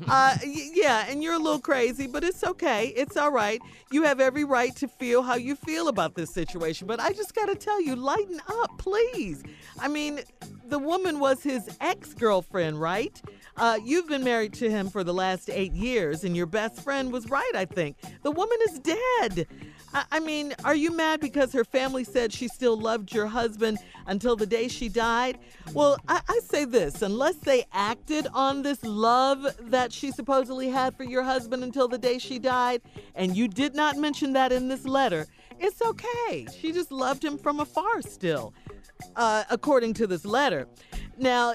uh, yeah, and you're a little crazy, but it's okay. It's all right. You have every right to feel how you feel about this situation. But I just got to tell you, lighten up, please. I mean, the woman was his ex girlfriend, right? Uh, you've been married to him for the last eight years, and your best friend was right, I think. The woman is dead. I, mean, are you mad because her family said she still loved your husband until the day she died? Well, I, I say this unless they acted on this love that she supposedly had for your husband until the day she died, and you did not mention that in this letter, it's okay. She just loved him from afar still, uh, according to this letter. Now,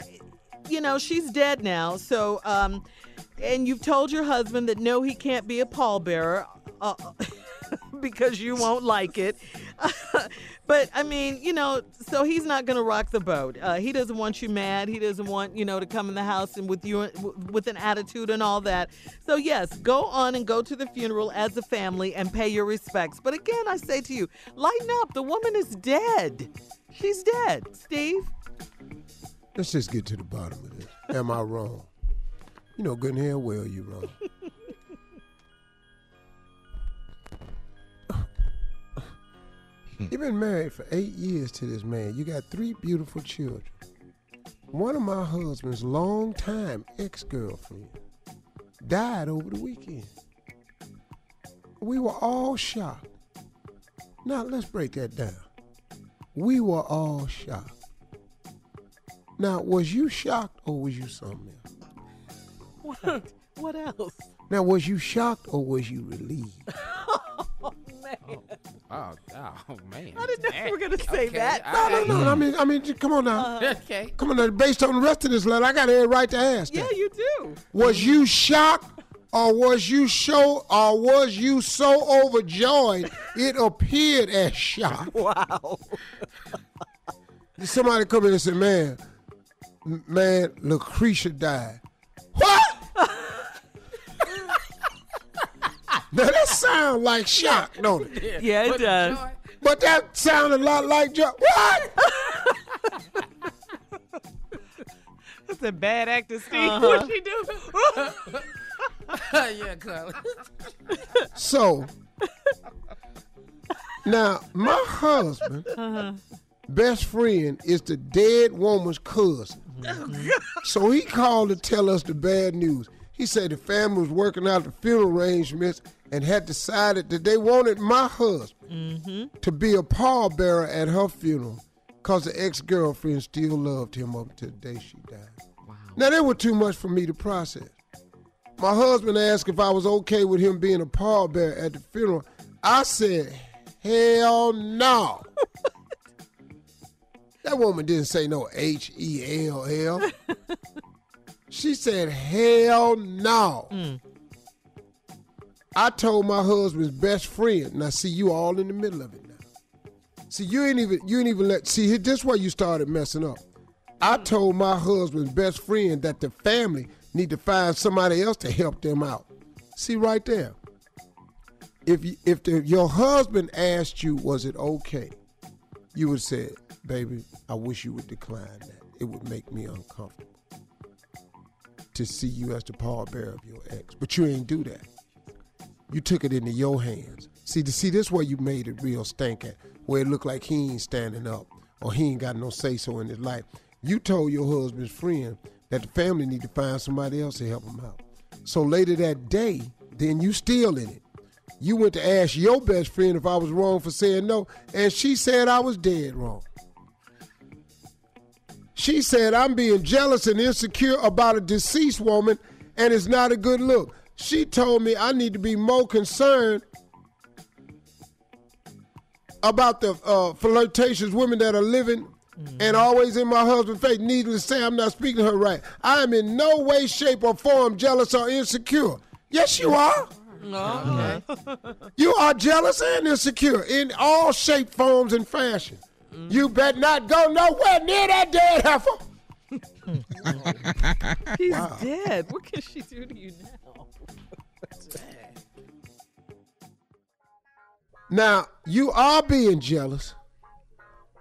you know, she's dead now, so, um, and you've told your husband that no, he can't be a pallbearer. Uh, because you won't like it. but I mean, you know, so he's not going to rock the boat. Uh, he doesn't want you mad. He doesn't want you know to come in the house and with you with an attitude and all that. So yes, go on and go to the funeral as a family and pay your respects. But again, I say to you, lighten up. The woman is dead. She's dead. Steve. Let's just get to the bottom of this. Am I wrong? You know good and hell well you wrong. You've been married for eight years to this man. You got three beautiful children. One of my husband's longtime ex-girlfriend died over the weekend. We were all shocked. Now let's break that down. We were all shocked. Now, was you shocked or was you something else? What? What else? Now, was you shocked or was you relieved? Oh man. Oh, oh man. I didn't know you were going to say Okay, that. No, no, no. I mean, I mean, come on now. Uh, Okay. Come on now. Based on the rest of this letter, I got every right to ask yeah, that. you do. Was you shocked or was you so or was you so overjoyed it appeared as shock? Wow. Somebody come in and say, "Man, m- man, Lucretia died." What? now that sound like shock, don't it? Yeah, it does. But that sounded a lot like joy. What? That's a bad actor, Steve. Uh-huh. What she do? yeah, Carly. So now my husband, Uh-huh. best friend, is the dead woman's cousin. So he called to tell us the bad news. He said the family was working out the funeral arrangements and had decided that they wanted my husband Mm-hmm. to be a pallbearer at her funeral because the ex-girlfriend still loved him up to the day she died. Now that was too much for me to process. My husband asked if I was okay with him being a pallbearer at the funeral. I said, hell no. That woman didn't say no H E L L. She said, hell no. Mm. I told my husband's best friend. Now see, you all in the middle of it now. See, you ain't even you ain't even let see this where you started messing up. I mm. told my husband's best friend that the family need to find somebody else to help them out. See right there. If you, if the, your husband asked you, was it okay? You would say, baby, I wish you would decline that. It would make me uncomfortable to see you as the pallbearer of your ex. But you ain't do that. You took it into your hands. See, to see this where you made it real stink at, where it looked like he ain't standing up or he ain't got no say so in his life. You told your husband's friend that the family need to find somebody else to help him out. So later that day, then you still in it. You went to ask your best friend if I was wrong for saying no, and she said I was dead wrong. She said I'm being jealous and insecure about a deceased woman, and it's not a good look. She told me I need to be more concerned about the uh, flirtatious women that are living and always in my husband's face. Needless to say, I'm not speaking to her right. I am in no way, shape, or form jealous or insecure. Yes, you are. Okay. You are jealous and insecure in all shape, forms, and fashion. Mm-hmm. You bet not go nowhere near that dead heifer. He's Wow. dead. What can she do to you now? Now, you are being jealous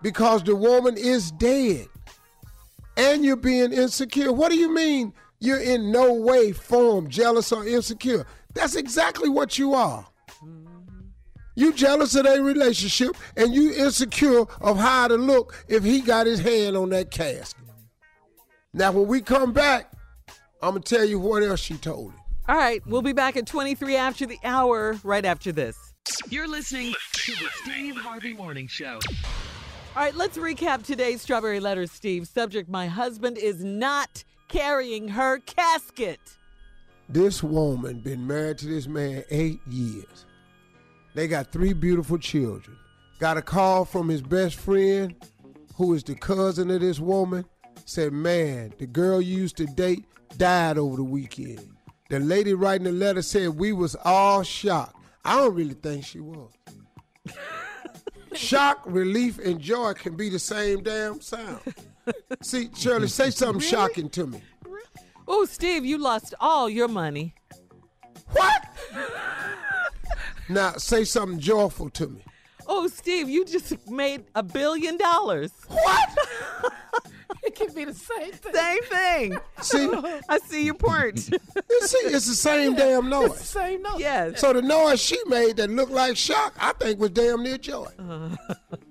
because the woman is dead and you're being insecure. What do you mean you're in no way, form jealous or insecure? That's exactly what you are. You jealous of their relationship and you insecure of how to look if he got his hand on that casket. Now, when we come back, I'm going to tell you what else she told him. All right, we'll be back at 23 after the hour, right after this. You're listening to the Steve Harvey Morning Show. All right, let's recap today's Strawberry Letter, Steve. Subject My husband is not carrying her casket. This woman been married to this man eight years. They got three beautiful children. Got a call from his best friend, who is the cousin of this woman. Said, man, the girl you used to date died over the weekend. The lady writing the letter said we was all shocked. I don't really think she was. Shock, relief, and joy can be the same damn sound. See, Shirley, say something shocking to me. Oh, Steve, you lost all your money. What? Now say something joyful to me. Oh, Steve, you just made a billion dollars. What? It can be the same thing. Same thing. See? I see your point. You see, it's the same damn It's the noise. same noise. yes. So the noise she made that looked like shock, I think was damn near joy. Uh,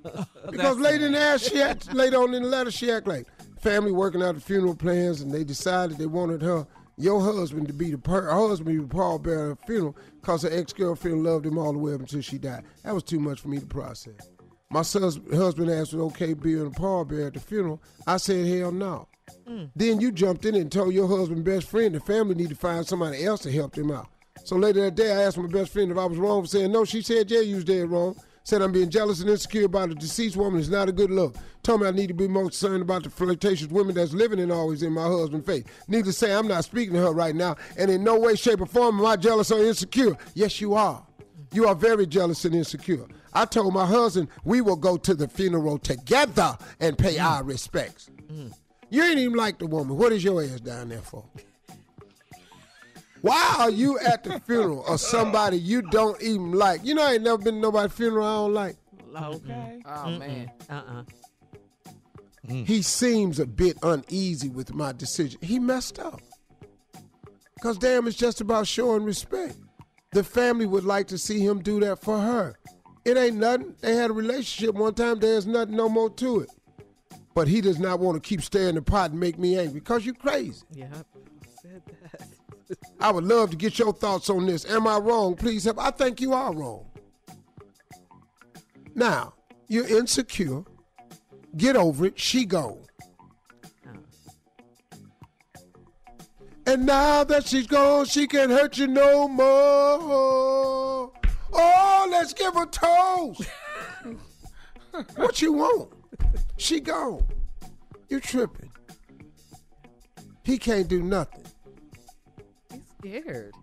because later in the ass, she had later on in the letter, she act like family working out the funeral plans, and they decided they wanted her, your husband, to be the per- her husband to be the pallbearer at the funeral, because her ex girlfriend loved him all the way up until she died. That was too much for me to process. My son's husband asked was okay being a pallbearer at the funeral. I said hell no. Mm. Then you jumped in and told your husband best friend the family need to find somebody else to help them out. So later that day, I asked my best friend if I was wrong for saying no. She said, yeah, you was dead wrong. Said I'm being jealous and insecure about a deceased woman is not a good look. Told me I need to be more concerned about the flirtatious women that's living and always in my husband's face. Needless to say, I'm not speaking to her right now, and in no way, shape, or form am I jealous or insecure. Yes, you are. You are very jealous and insecure. I told my husband we will go to the funeral together and pay mm. our respects. You ain't even like the woman. What is your ass down there for? Why are you at the funeral of somebody you don't even like? You know, I ain't never been to nobody's funeral I don't like. Okay. Oh man. Uh-uh. Mm. He seems a bit uneasy with my decision. He messed up. Because, damn, it's just about showing respect. The family would like to see him do that for her. It ain't nothing. They had a relationship one time. There's nothing no more to it. But he does not want to keep stirring the pot and make me angry because you crazy. Yep. Said that. I would love to get your thoughts on this. Am I wrong? Please help. I think you are wrong. Now, you're insecure. Get over it. She gone. And now that she's gone, she can't hurt you no more. Oh, let's give her toast. what you want? She gone. You tripping. He can't do nothing. Scared.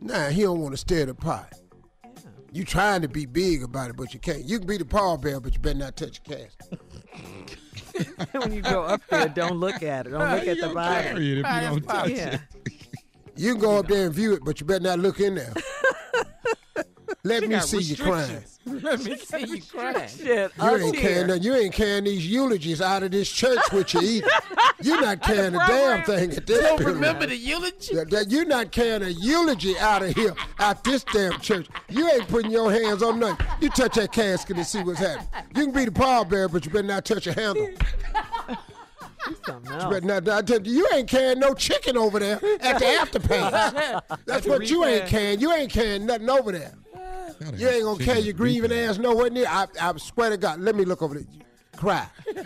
Nah, he don't want to stir the pot. You trying to be big about it, but you can't. You can be the pallbearer, but you better not touch your casket. when you go up there, don't look at it. Don't look at the body. carry it if you don't touch yeah. You can go up there and view it, but you better not look in there. Let She me see you crying. Let me see you crying. Shit, You ain't carrying nothing. You ain't carrying these eulogies out of this church with you either. You're not carrying a damn thing at this Don't funeral. remember the eulogy? That- that You're not carrying a eulogy out of here, out this damn church. You ain't putting your hands on nothing. You touch that casket and see what's happening. You can be the pallbearer, but you better not touch a handle. Something You else. better not. You, you ain't carrying no chicken over there at the afterpay. That's the what you ain't carrying. You ain't carrying nothing over there. You ain't gonna carry your grieving ass nowhere near. I, I swear to God. Let me look over there. Cry.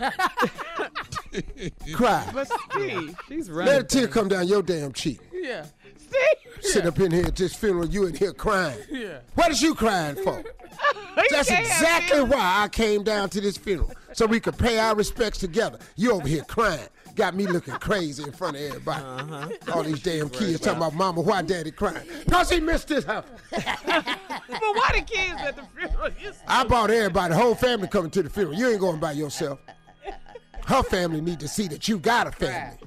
Cry. But Steve, She's running. Let a tear come down your damn cheek. yeah. Steve. Sit up in here at this funeral, you in here crying. Yeah. What is you crying for? That's exactly why I came down to this funeral. So we could pay our respects together. You over here crying. Got me looking crazy in front of everybody. Uh-huh. All these damn kids talking about mama, why daddy crying? Because he missed his house. But why the kids at the funeral? You I brought everybody, the whole family coming to the funeral. You ain't going by yourself. Her family need to see that you got a family.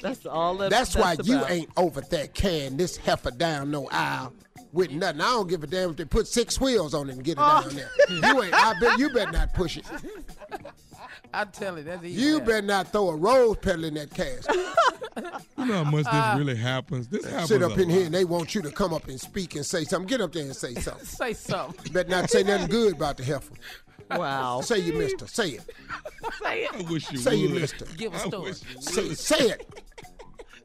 That's all that, That's why you ain't over there carrying this heifer down no aisle with nothing. I don't give a damn if they put six wheels on it and get it Oh. down there. Oh. You ain't. I bet you better not push it. I tell you, that's easy. You better not throw a rose petal in that casket. You know how much this uh, really happens? This happens Sit up a in here and they want you to come up and speak and say something. Get up there and say something. Say something. Better not say nothing good about the heifer. Wow. Say you mister. Say it. Say it. I wish you Say you would. mister. Give a I story. Say, say it.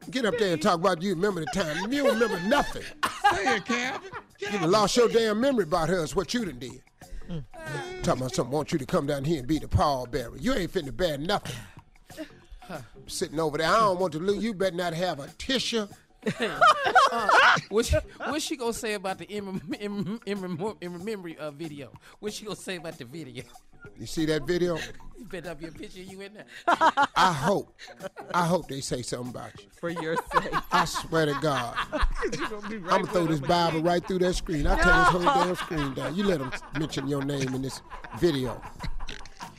Get up there and talk about you remember the time. You remember nothing. Say it, Calvin. You done lost your damn memory about her. Is what you done did. Talking about something, want you to come down here and be the pallbearer. You ain't finna bear nothing. Sitting over there, I don't want to lose. You better not have a tissue. What's she, what she gonna say about the in, in, in, in memory uh, video? What's she gonna say about the video? You see that video? You better up your picture you in there. I hope, I hope they say something about you. For your sake. I swear to God, You I'm gonna throw this them Bible right through that screen. I tear this whole damn screen down. You let them mention your name in this video.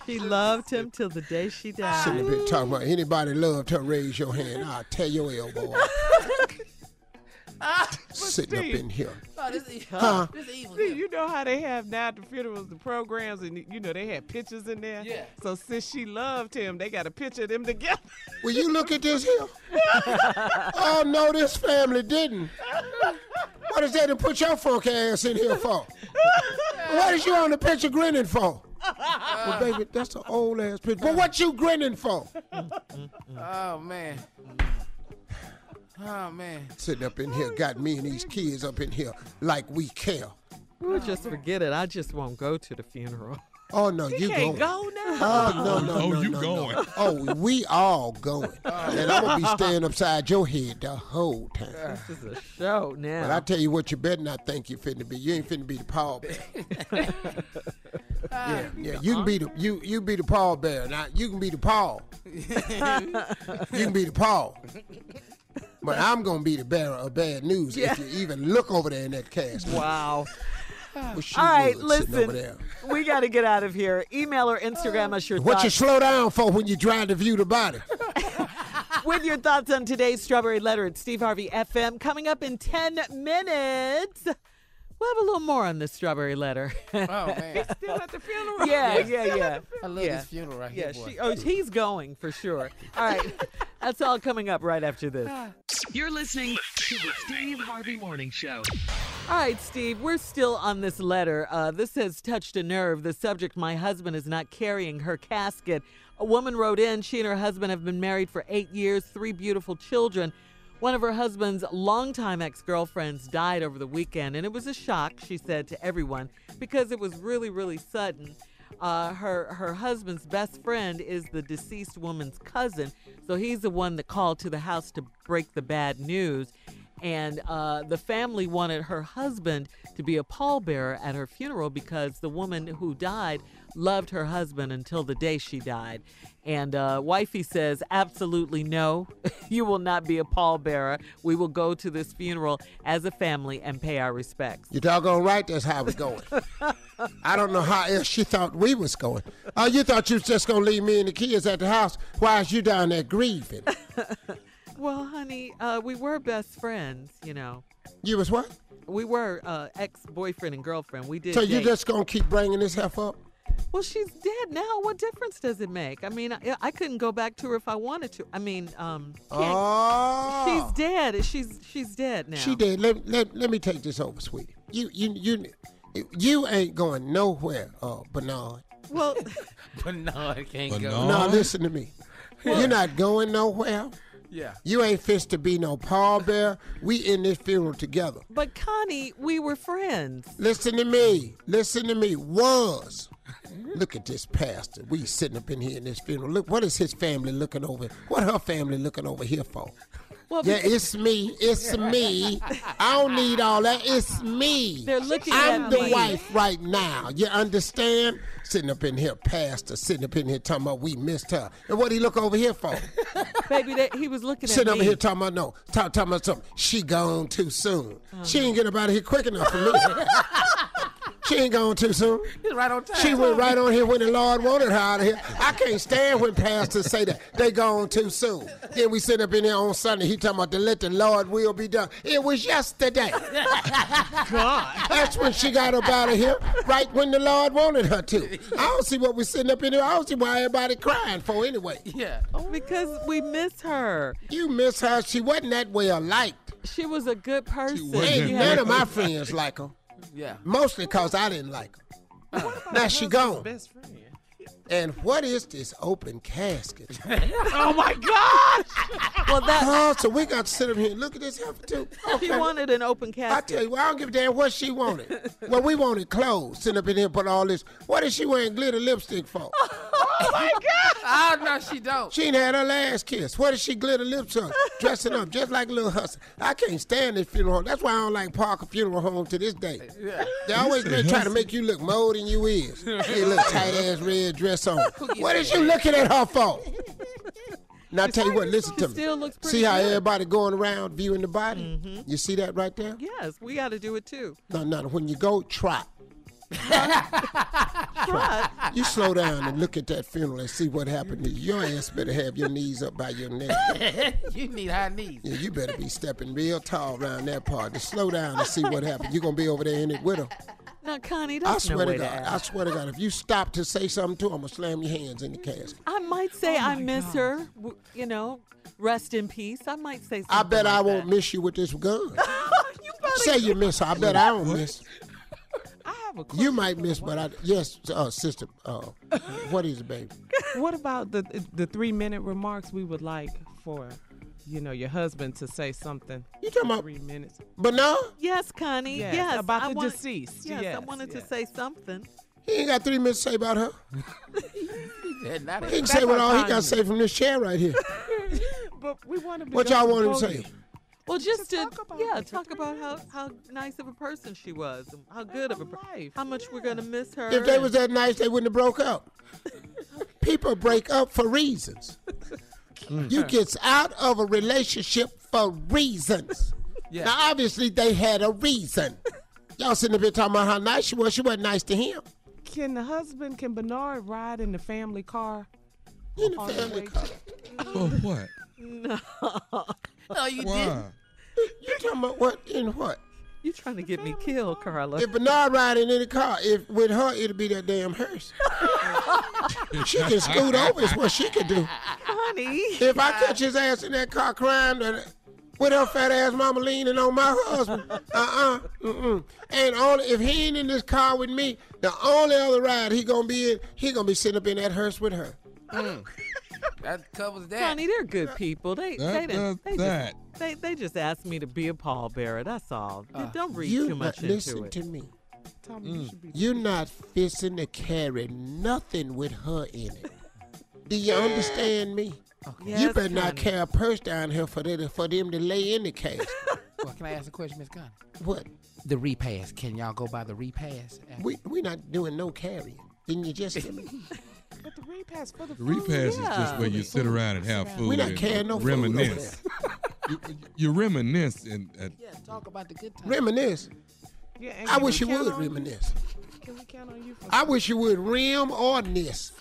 She loved him till the day she Sitting died. up here talking about anybody loved her, raise your hand. I'll tear your elbow off. Ah, sitting up in here. Oh, this is, Huh? Uh, this is evil. See, you know how they have now at the funerals, the programs, and you know they had pictures in there. Yeah. So since she loved him, they got a picture of them together. Will you look at this here? oh no, this family didn't. What is that to put your funk ass in here for? What is you on the picture grinning for? Well, baby, that's an old ass picture. But what you grinning for? Oh man. Oh man. Sitting up in here, got me and these kids up in here like we care. We'll just forget it. I just won't go to the funeral. Oh no, You you can't going? go now. Oh no no Oh, no you no, going. no. Oh, we all going, and I'm gonna be staying upside your head the whole time. This is a show now. But I tell you what, you better not think you're finna be. You ain't finna be the pallbearer. yeah, yeah. You can be the you you be the pallbearer. Now you can be the Paul. you can be the Paul. But I'm gonna be the bearer of bad news Yeah. if you even look over there in that cast. Wow. Wish All you right, over listen. there. We got to get out of here. Email or Instagram us your What you slow down for when you're trying to view the body? with your thoughts on today's Strawberry Letter at Steve Harvey FM. Coming up in 10 minutes. We'll have a little more on this Strawberry Letter. Oh man. Still at the funeral. yeah, yeah, yeah. I love yeah. this funeral right Yeah, here, boy. she, oh, he's going for sure. All right. That's all coming up right after this. Ah. You're listening to the Steve Harvey Morning Show. All right, Steve, we're still on this letter. Uh, this has touched a nerve. The subject, my husband is not carrying her casket. A woman wrote in, she and her husband have been married for eight years, three beautiful children. One of her husband's longtime ex girlfriends died over the weekend, and it was a shock, she said to everyone, because it was really, really sudden. Uh, her her husband's best friend is the deceased woman's cousin, so he's the one that called to the house to break the bad news. And uh, the family wanted her husband to be a pallbearer at her funeral because the woman who died loved her husband until the day she died. And uh, wifey says, absolutely no, you will not be a pallbearer. We will go to this funeral as a family and pay our respects. You doggone right that's how it's going. I don't know how else she thought we was going. Oh, you thought you was just gonna leave me and the kids at the house? Why is you down there grieving? Well, honey, uh, we were best friends, you know. You was what? We were uh, ex-boyfriend and girlfriend. We did. So you just gonna keep bringing this heifer up? Well, she's dead now. What difference does it make? I mean, I, I couldn't go back to her if I wanted to. I mean, um, Oh. she's dead. She's she's dead now. She did. Let, let, let me take this over, sweetie. You you you you ain't going nowhere, uh, Bernard. Well, But no, it can't go. No, listen to me. You're not going nowhere. Yeah. You ain't fixed to be no pallbearer. We in this funeral together. but Connie, we were friends. Listen to me. Listen to me. Was. Look at this pastor. We sitting up in here in this funeral. Look, what is his family looking over? What her family looking over here for? Well, yeah, it's me. It's me. I don't need all that. It's me. They're looking I'm at the me. wife right now. You understand? Sitting up in here, pastor, sitting up in here talking about we missed her. And what he look over here for? Baby, that, he was looking at Sitting me. over here talking about no, talk, talking about something. She gone too soon. She ain't getting out of here quick enough for me. she ain't gone too soon. He's right on time. She went right on here when the Lord wanted her out of here. I can't stand when pastors say that they gone too soon. Then we sit up in here on Sunday. He talking about to let the Lord will be done. It was yesterday. God. That's when she got up out of here, right when the Lord wanted her to. I don't see what we're sitting up in here. I don't see why everybody crying for anyway. Yeah. Oh. because we miss her. You miss her. She wasn't that well liked. She was a good person. wasn't She Ain't none of my friends like her. Yeah. Mostly because I didn't like her. Now she gone. Best friend. And what is this open casket? Oh my gosh! Well, that Oh, so we got to sit up here and look at this heifer too. she wanted an open casket. I tell you, what, I don't give a damn what she wanted. well, we wanted clothes. Sitting up in here, put all this. What is she wearing glitter lipstick for? oh my God! Oh no, she don't. She ain't had her last kiss. What is she glitter lipstick? Dressing up just like a little hustler. I can't stand this funeral home. That's why I don't like Parker Funeral Home to this day. Yeah. They always been trying to make you look more than you is. You look tight ass red dress on. What is you looking at her for? Now I tell you what, listen to me. still looks pretty See how good. everybody going around viewing the body? Mm-hmm. You see that right there? Yes, we got to do it too. No, no. When you go, trot. Trot. You slow down and look at that funeral and see what happened to you. Your ass better have your knees up by your neck. you need high knees. Yeah, you better be stepping real tall around that part. Just slow down and see what happened. You're gonna be over there in it with her. Now, Connie, I that's swear no to way God. to I swear to God, if you stop to say something to her, I'm gonna slam your hands in the casket. I might say I miss her. You know, rest in peace. I might say something. I bet I won't that. miss you with this gun. you better Say you miss her. I bet I don't miss. I have a You might miss, but I yes, uh, sister. Uh, what is it, baby? What about the the three minute remarks we would like for, you know, your husband to say something? You talking about three minutes? But no, Yes, Connie. Yes, Yes, about I the wanted- deceased. Yes, I wanted yes. to say something. He ain't got three minutes to say about her. He can say what all he got to say from this chair right here. But we want to What y'all want him to say? Well, just to yeah, talk about how, how nice of a person she was, how good of a per- how much we're gonna miss her. If they was that nice, they wouldn't have broke up. People break up for reasons. Mm. You gets out of a relationship for reasons. Yeah. Now, obviously, they had a reason. Y'all sitting up here talking about how nice she was. She wasn't nice to him. Can the husband, can Bernard ride in the family car? In the On the family car. For what? no, no, you Why? didn't. You talking about what in what? You trying to get me killed, Carla? If Bernard riding in the car, if with her, it'll be that damn hearse. she can scoot over is what she can do. Honey. If I catch his ass in that car crying with her fat ass mama leaning on my husband, uh-uh, mm-mm. And only if he ain't in this car with me, the only other ride he gonna be in, he gonna be sitting up in that hearse with her. Mm. That covers that. Honey, they're good people. They That they does didn't, they that. just they, they just asked me to be a pallbearer. That's all. Uh, Don't read you too much not, listen into it. to me. Tommy, you should be. You're not fixing to carry nothing with her in it. Do you understand me? you Yes, better not carry a purse down here for them, for them to lay in the case. Well, can I ask a question, Miss Connie? what? The repass. Can y'all go by the repass? We we not doing no carrying. Didn't you just tell me? But the repass for the The repass is just where you sit around and have food. We not and carrying no food reminisce. you, you reminisce and, and Yeah, talk about the good times. Reminisce. Yeah, and I wish you would on reminisce. Can we count on you for I wish you would rim or niss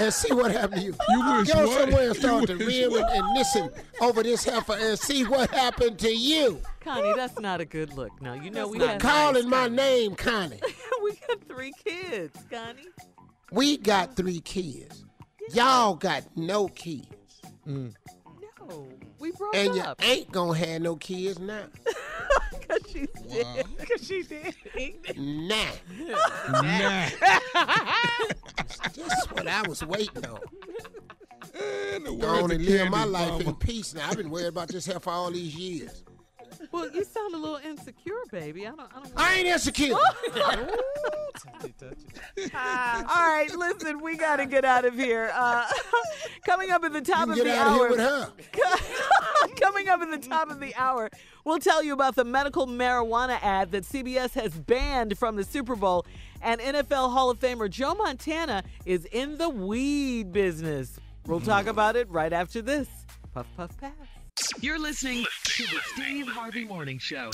and see what happened to you. You wish Go what? somewhere and start You to rim and, what? and listen over this heifer and see what happened to you. Connie, that's not a good look. Now you know we Quit had calling my name, Connie. we got three kids, Connie. We got three kids. Y'all got no kids. No, we broke And you ain't gonna have no kids now. Cause she's dead. Cause she did. Nah. nah. That's what I was waiting on. And the Go words on and live my life mama. in peace now. I've been worried about this here for all these years. Well, you sound a little insecure, baby. I don't. I don't. I ain't insecure. All right, listen, we got to get out of here. Uh, coming up at the top You of can the get out of hour. here with her. coming up at the top of the hour, we'll tell you about the medical marijuana ad that CBS has banned from the Super Bowl. And NFL Hall of Famer Joe Montana is in the weed business. We'll talk about it right after this. Puff, puff, pass. You're listening to the Steve Harvey Morning Show.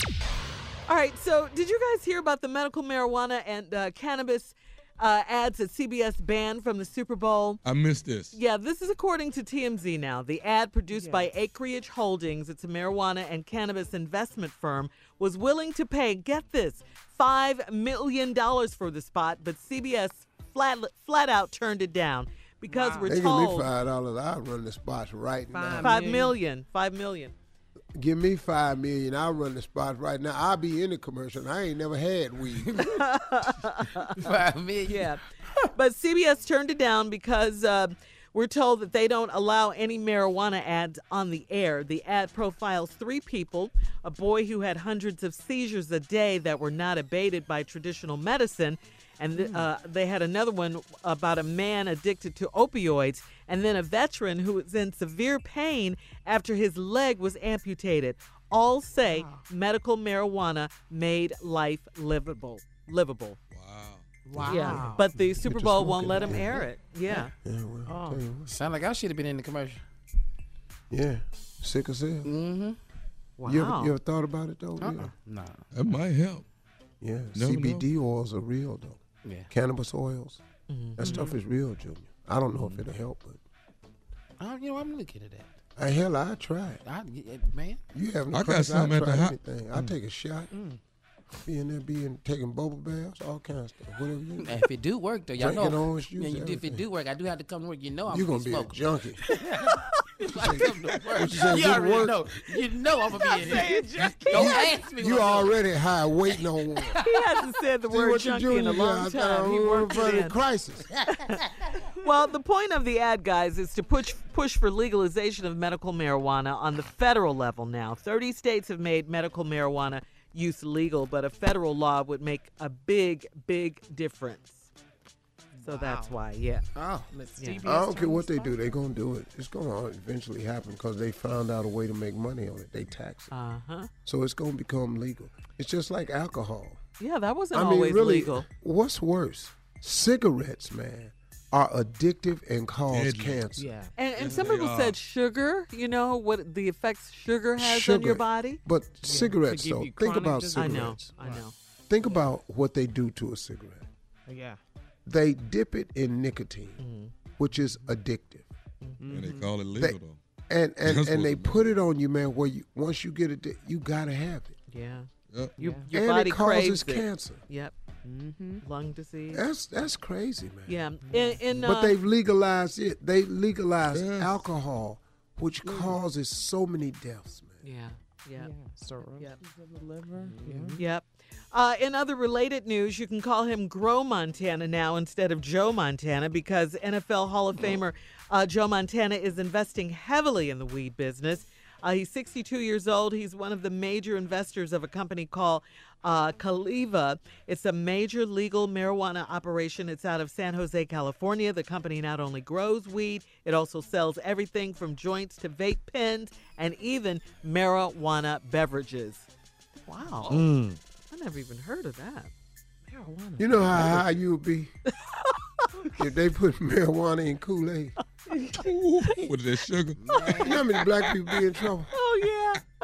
All right, so did you guys hear about the medical marijuana and uh, cannabis uh, ads that CBS banned from the Super Bowl? I missed this. Yeah, this is according to TMZ now. The ad produced by Acreage Holdings, it's a marijuana and cannabis investment firm, was willing to pay, get this, $5 million for the spot, but CBS flat, flat out turned it down because we're They give me five dollars. I'll run the spots right now. five million, five million. Give me five million. I'll run the spots right now. I'll be in the commercial. I ain't never had weed. Five million. Yeah. But CBS turned it down because uh, we're told that they don't allow any marijuana ads on the air. The ad profiles three people a boy who had hundreds of seizures a day that were not abated by traditional medicine. And th- uh, they had another one about a man addicted to opioids, and then a veteran who was in severe pain after his leg was amputated. All say medical marijuana made life livable. Livable. Wow. Yeah, but the Super Bowl won't let him air it. Yeah. Yeah, well, Oh. tell you what. Sound like I should have been in the commercial. Yeah, sick as hell. Mm-hmm. You, ever, Wow. you ever thought about it though? Uh-uh. Yeah. Nah. That might help. Yeah, Never CBD oils are real though. Yeah. Cannabis oils. Mm-hmm. That stuff is real, Junior. I don't know if it'll help, but I, you know, I'm looking at that. uh, hell, I try it. I, man. You haven't. I got tried- some I at the try hou- anything. I take a shot. Be in there, being taking bubble baths, all kinds of stuff. Whatever you. And if it do work, though, y'all Drinking know. orange juice, man, you- if it do work, I do have to come to work. You know, I'm You're gonna gonna be a junkie. I come to work. You You already work? know. You know I'm gonna be in here. Don't ask me. You what I'm doing. already high, waiting on one. He hasn't said the See word what you junkie doing? in a long I time. He worked in it in. crisis. Well, the point of the ad, guys, is to push push for legalization of medical marijuana on the federal level now. 30 states have made medical marijuana use legal, but a federal law would make a big, big difference. So that's why, yeah. Oh, Yeah. I don't care what they do. They're going to do it. It's going to eventually happen because they found out a way to make money on it. They tax it. Uh-huh. So it's going to become legal. It's just like alcohol. Yeah, that wasn't I mean, always really, legal. what's worse? Cigarettes, man, are addictive and cause Deadly. cancer. Yeah. And, and Yes, some people are. said sugar, you know, what the effects sugar has on your body. But cigarettes, though, think about disease. I know. I know. Think about what they do to a cigarette. Yeah. They dip it in nicotine, Mm-hmm. which is addictive. And they call it legal They- though. And and, That's and they put it on you, man. Where you once you get it, you gotta have it. Yeah. Yep. You, Yeah. Your and body it causes craves it. cancer. Yep. Mm-hmm. Lung disease. That's that's crazy, man. Yeah. In, in, But uh, they've legalized it. They legalized Yes. alcohol, which causes so many deaths, man. Yeah. Yeah. Cirrhosis Yep. of the liver. Yeah. Yep. Uh, in other related news, you can call him Grow Montana now instead of Joe Montana because NFL Hall of Famer uh, Joe Montana is investing heavily in the weed business. Uh, he's 62 years old. He's one of the major investors of a company called uh, Caliva. It's a major legal marijuana operation. It's out of San Jose, California. The company not only grows weed, it also sells everything from joints to vape pens and even marijuana beverages. Wow. I never even heard of that. Marijuana. You know how high you would be if they put marijuana in Kool Aid. With that sugar. You know how many black people be in trouble? Oh, yeah.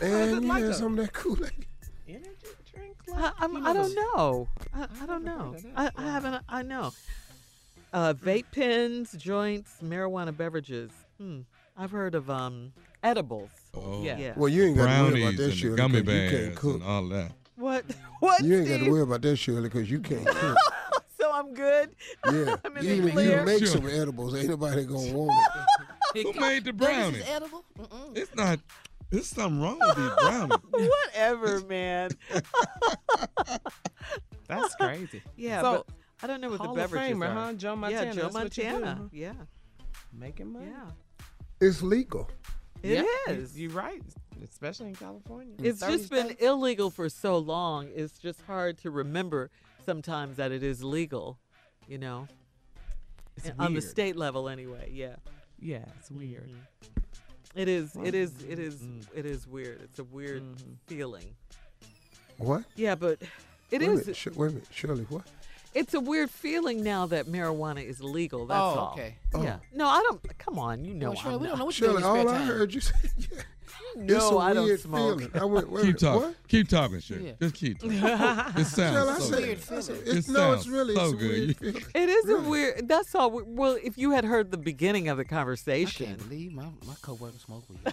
Man, you like had a- some of that Kool Aid. Energy drink. I, I'm, I don't know. I, I don't know. I, I haven't. I know. Uh, vape pens, joints, marijuana beverages. Hmm. I've heard of um edibles. Oh. Yeah. yeah. Well, you ain't got to worry about Brownies that, and the Shirley, you can't cook. and all that. What? What? You ain't got to worry about that, Shirley, because you can't cook. So I'm good. Yeah, I'm in even the if clear. you make Sure. some edibles, ain't nobody gonna want it. Who made the This brownie? is edible? Mm-mm. It's not. There's something wrong with these brownies. Whatever, man. That's crazy. Yeah, So, but I don't know what Hall the of beverages Famer, are. huh? Joe Montana. Yeah, Joe that's what do, Montana. huh? Yeah. Making money. Yeah. It's legal. It yeah, is. You, are right, especially in California. It's just been states. illegal for so long. It's just hard to remember sometimes that it is legal, you know, It's And on the state level anyway. Yeah, Yeah, it's weird. Mhm. it is. It is. It is. Mm. It is weird. It's a weird Mhm. feeling. What? Yeah, but it wait A minute, Sh- wait a minute, Shirley, what? It's a weird feeling now that marijuana is legal. That's Oh, all. okay. Yeah. Oh. No, I don't. Come on, you know. Well, Shirley, I'm we don't know what you do in Shirley, your all spare I time. heard you say, yeah. No, it's a I don't weird smoke. feeling. I went, wait, Keep talking. What? Keep talking, Shirley. Yeah. Just keep talking. It Shirley, sounds I so said, good. I said, It no, it's sounds really so it's a good. weird You- feeling. It is a weird. That's all. Well, if you had heard the beginning of the I conversation, can't believe my, my coworker smoke weed.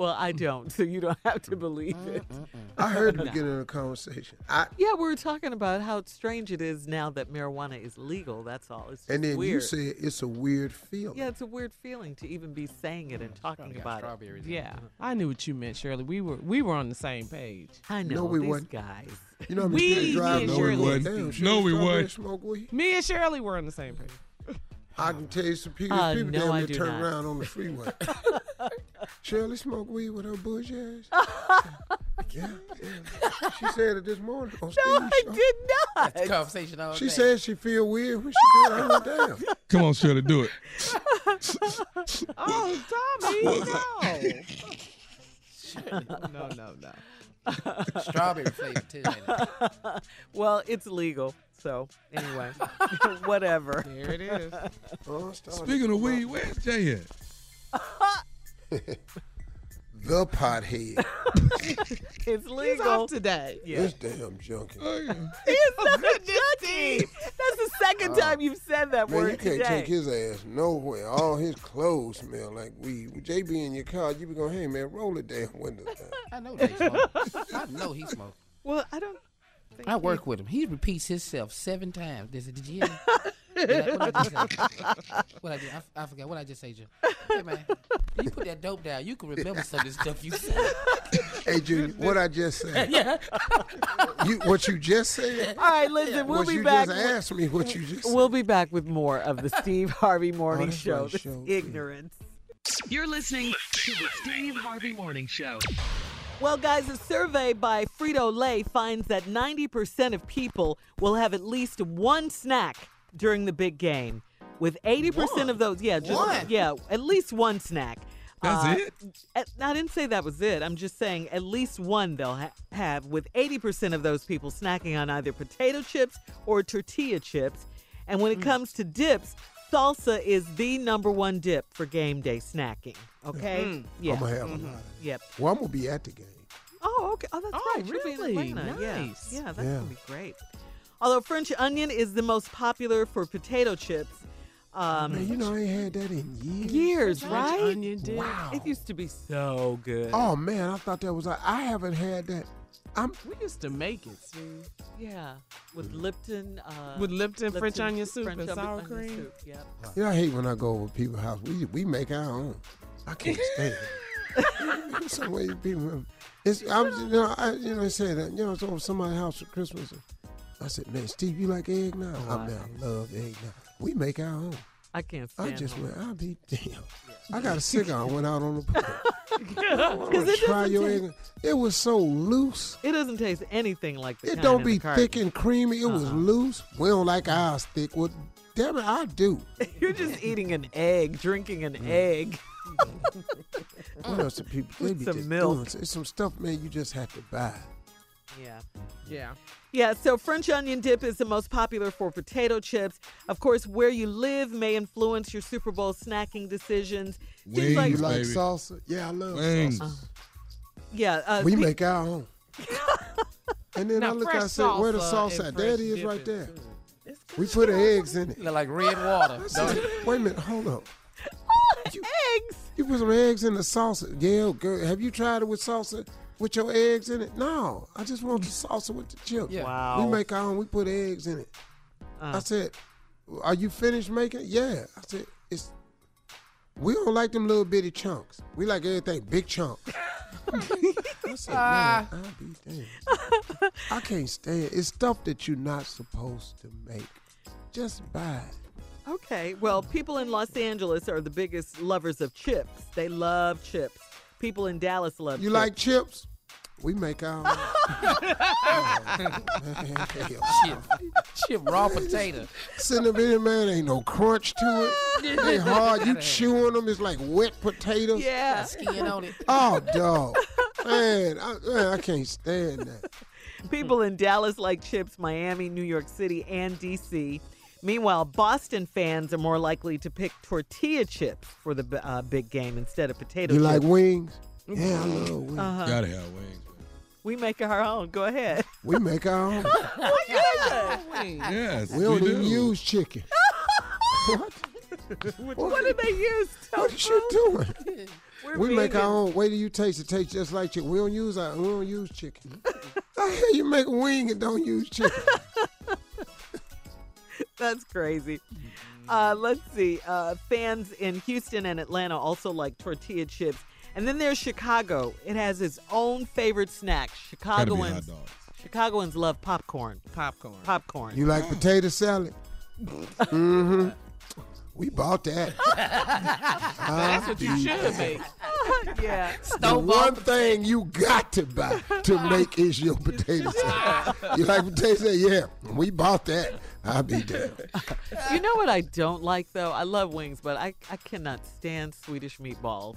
well, I don't, so you don't have to believe mm, it. Mm, mm, I heard the beginning of the conversation. I, Yeah, we were talking about how strange it is now that marijuana is legal. That's all. It's just and then weird. you said it's a weird feeling. yeah, it's a weird feeling to even be saying it and talking Got about it. strawberries. in it. Yeah, I knew what you meant, Shirley. We were we were on the same page. I know No, we these wasn't. guys. You know, how We- many people drive me and no, Shirley we wasn't. Damn, No, we Strawberry wasn't. Smoke weed. Me and Shirley were on the same page. I can tell you some people, Uh, people no, damn I near do turn not. around on the freeway. Shirley smoke weed with her bush ass. yeah, yeah. She said it this morning on No, Steve's I show. did not. That's conversation all She day. said she feel weird when she did it. I went down. Come on, Shirley, do it. Oh, Tommy, no. no, no, no. Strawberry flavor too. well, it's legal. So anyway, whatever. There it is. Oh, I started Speaking of weed, where's Jay at? The pothead. It's He's legal. off today. Yeah. This damn junkie. Oh. He is not a junkie. That's the second uh, time you've said that Man, word you can't today. take his ass nowhere. All his clothes smell like weed. With Jay be in your car, you be going, hey man, roll the damn windows down. I know they smoke. I know he smoke. well, I don't. Think I work with him. He repeats himself seven times. They said, "Did you hear me?" What I- what I just say? What I, did, I, I forgot. What I just say, Joe? Hey man, you put that dope down. You can remember some of this stuff you said. hey Junior, what I just said. yeah. You what you just said? All right, listen. We'll what be you back. just with- asked me what you just said. We'll be back with more of the Steve Harvey Morning that's Show. This show. ignorance. You're listening to the Steve Harvey Morning Show. Well, guys, a survey by Frito Lay finds that 90% of people will have at least one snack during the big game. With 80% of those, yeah, just One? yeah, at least one snack. That's Uh, it? at- I didn't say that was it. I'm just saying at least one they'll ha- have, with 80% of those people snacking on either potato chips or tortilla chips. And when it comes to dips, salsa is the number one dip for game day snacking. Okay? Mm. Yeah. I'm gonna have a Mhm. lot. Yep. Well, I'm gonna be at the game. Oh, okay. Oh, that's Oh, right. You'll be in really? Atlanta. Yeah. Yeah, that's Yeah. gonna be great. Although French onion is the most popular for potato chips. Um, Man, you know I ain't had that in years. years, French right? onion dip. Wow. It used to be so good. Oh man, I thought that was. I haven't had that. I'm. We used to make it, Steve. Yeah, with Lipton. Uh, With Lipton French onion soup French and sour cream? soup, Yep. You know, I hate when I go over people's house. We we make our own. I can't stand it. Some way people. It's I'm you know I you know I said that you know it's over somebody's house for Christmas. I said, man, Steve, you like egg now? Oh, I mean, I love egg now. We make our own. I can't I just went. I'll be damn. I got a cigar. and Went out on the porch. Because it try your taste- egg. It was so loose. It doesn't taste anything like the It don't be thick and creamy. It was Uh-uh. loose. We don't like ours thick. Well, damn it, I do. You're just eating an egg, drinking an mm. egg. What else do people? They be some just milk. doing- It's some stuff, man. You just have to buy. Yeah. Yeah. Yeah, so French onion dip is the most popular for potato chips. Of course, where you live may influence your Super Bowl snacking decisions. Seems Wings, like- You like baby. salsa? Yeah, I love Wings. salsa. yeah, uh, we pe- make our own. and then I look, fresh I said, where the salsa sauce at? fresh There it is right there. We put the eggs in it. You look like red water. Said. Wait a minute, hold up. eggs. You put some eggs in the salsa. Yeah, girl, have you tried it with salsa with your eggs in it? No, I just want the salsa with the chips. Yeah. Wow. We make our own. We put eggs in it. Uh. I said, "Are you finished making?" it?" Yeah. I said, "It's." We don't like them little bitty chunks. We like everything big chunk. I said, Ah. man, I'll be damned. I can't stand. it. It's stuff that you're not supposed to make. Just buy it. Okay, well, people in Los Angeles are the biggest lovers of chips. They love chips. People in Dallas love You chips. like chips? We make our. Chip, chip raw potato. Sitting up in there, man, ain't no crunch to it. They hard. You chewing them, it's like wet potato. Yeah. Skin on it. Oh, dog. Man, I, man, I can't stand that. People in Dallas like chips, Miami, New York City, and D.C. Meanwhile, Boston fans are more likely to pick tortilla chips for the uh, big game instead of potato You chips. like wings? Yeah, I love wings. Uh-huh. Gotta have wings. We make our own. Go ahead. We make our own. Yes, We don't we even do. use chicken. what? what did they use? What is you doing? We're we make our own. Wait till you taste it. Tastes just like chicken. We don't use our. We don't use chicken. How the hell you make a wing and don't use chicken? That's crazy. Uh, let's see. Uh, fans in Houston and Atlanta also like tortilla chips. And then there's Chicago. It has its own favorite snack. Gotta hot Chicagoans. dogs. Chicagoans love popcorn. Popcorn. Popcorn. You like potato salad? mm-hmm. We bought that. That's what you should make. yeah. The one thing you got to buy to make is your potato salad. You like potato salad? Yeah, we bought that. I'll be damned. You know what I don't like though? I love wings, but I, I cannot stand Swedish meatballs.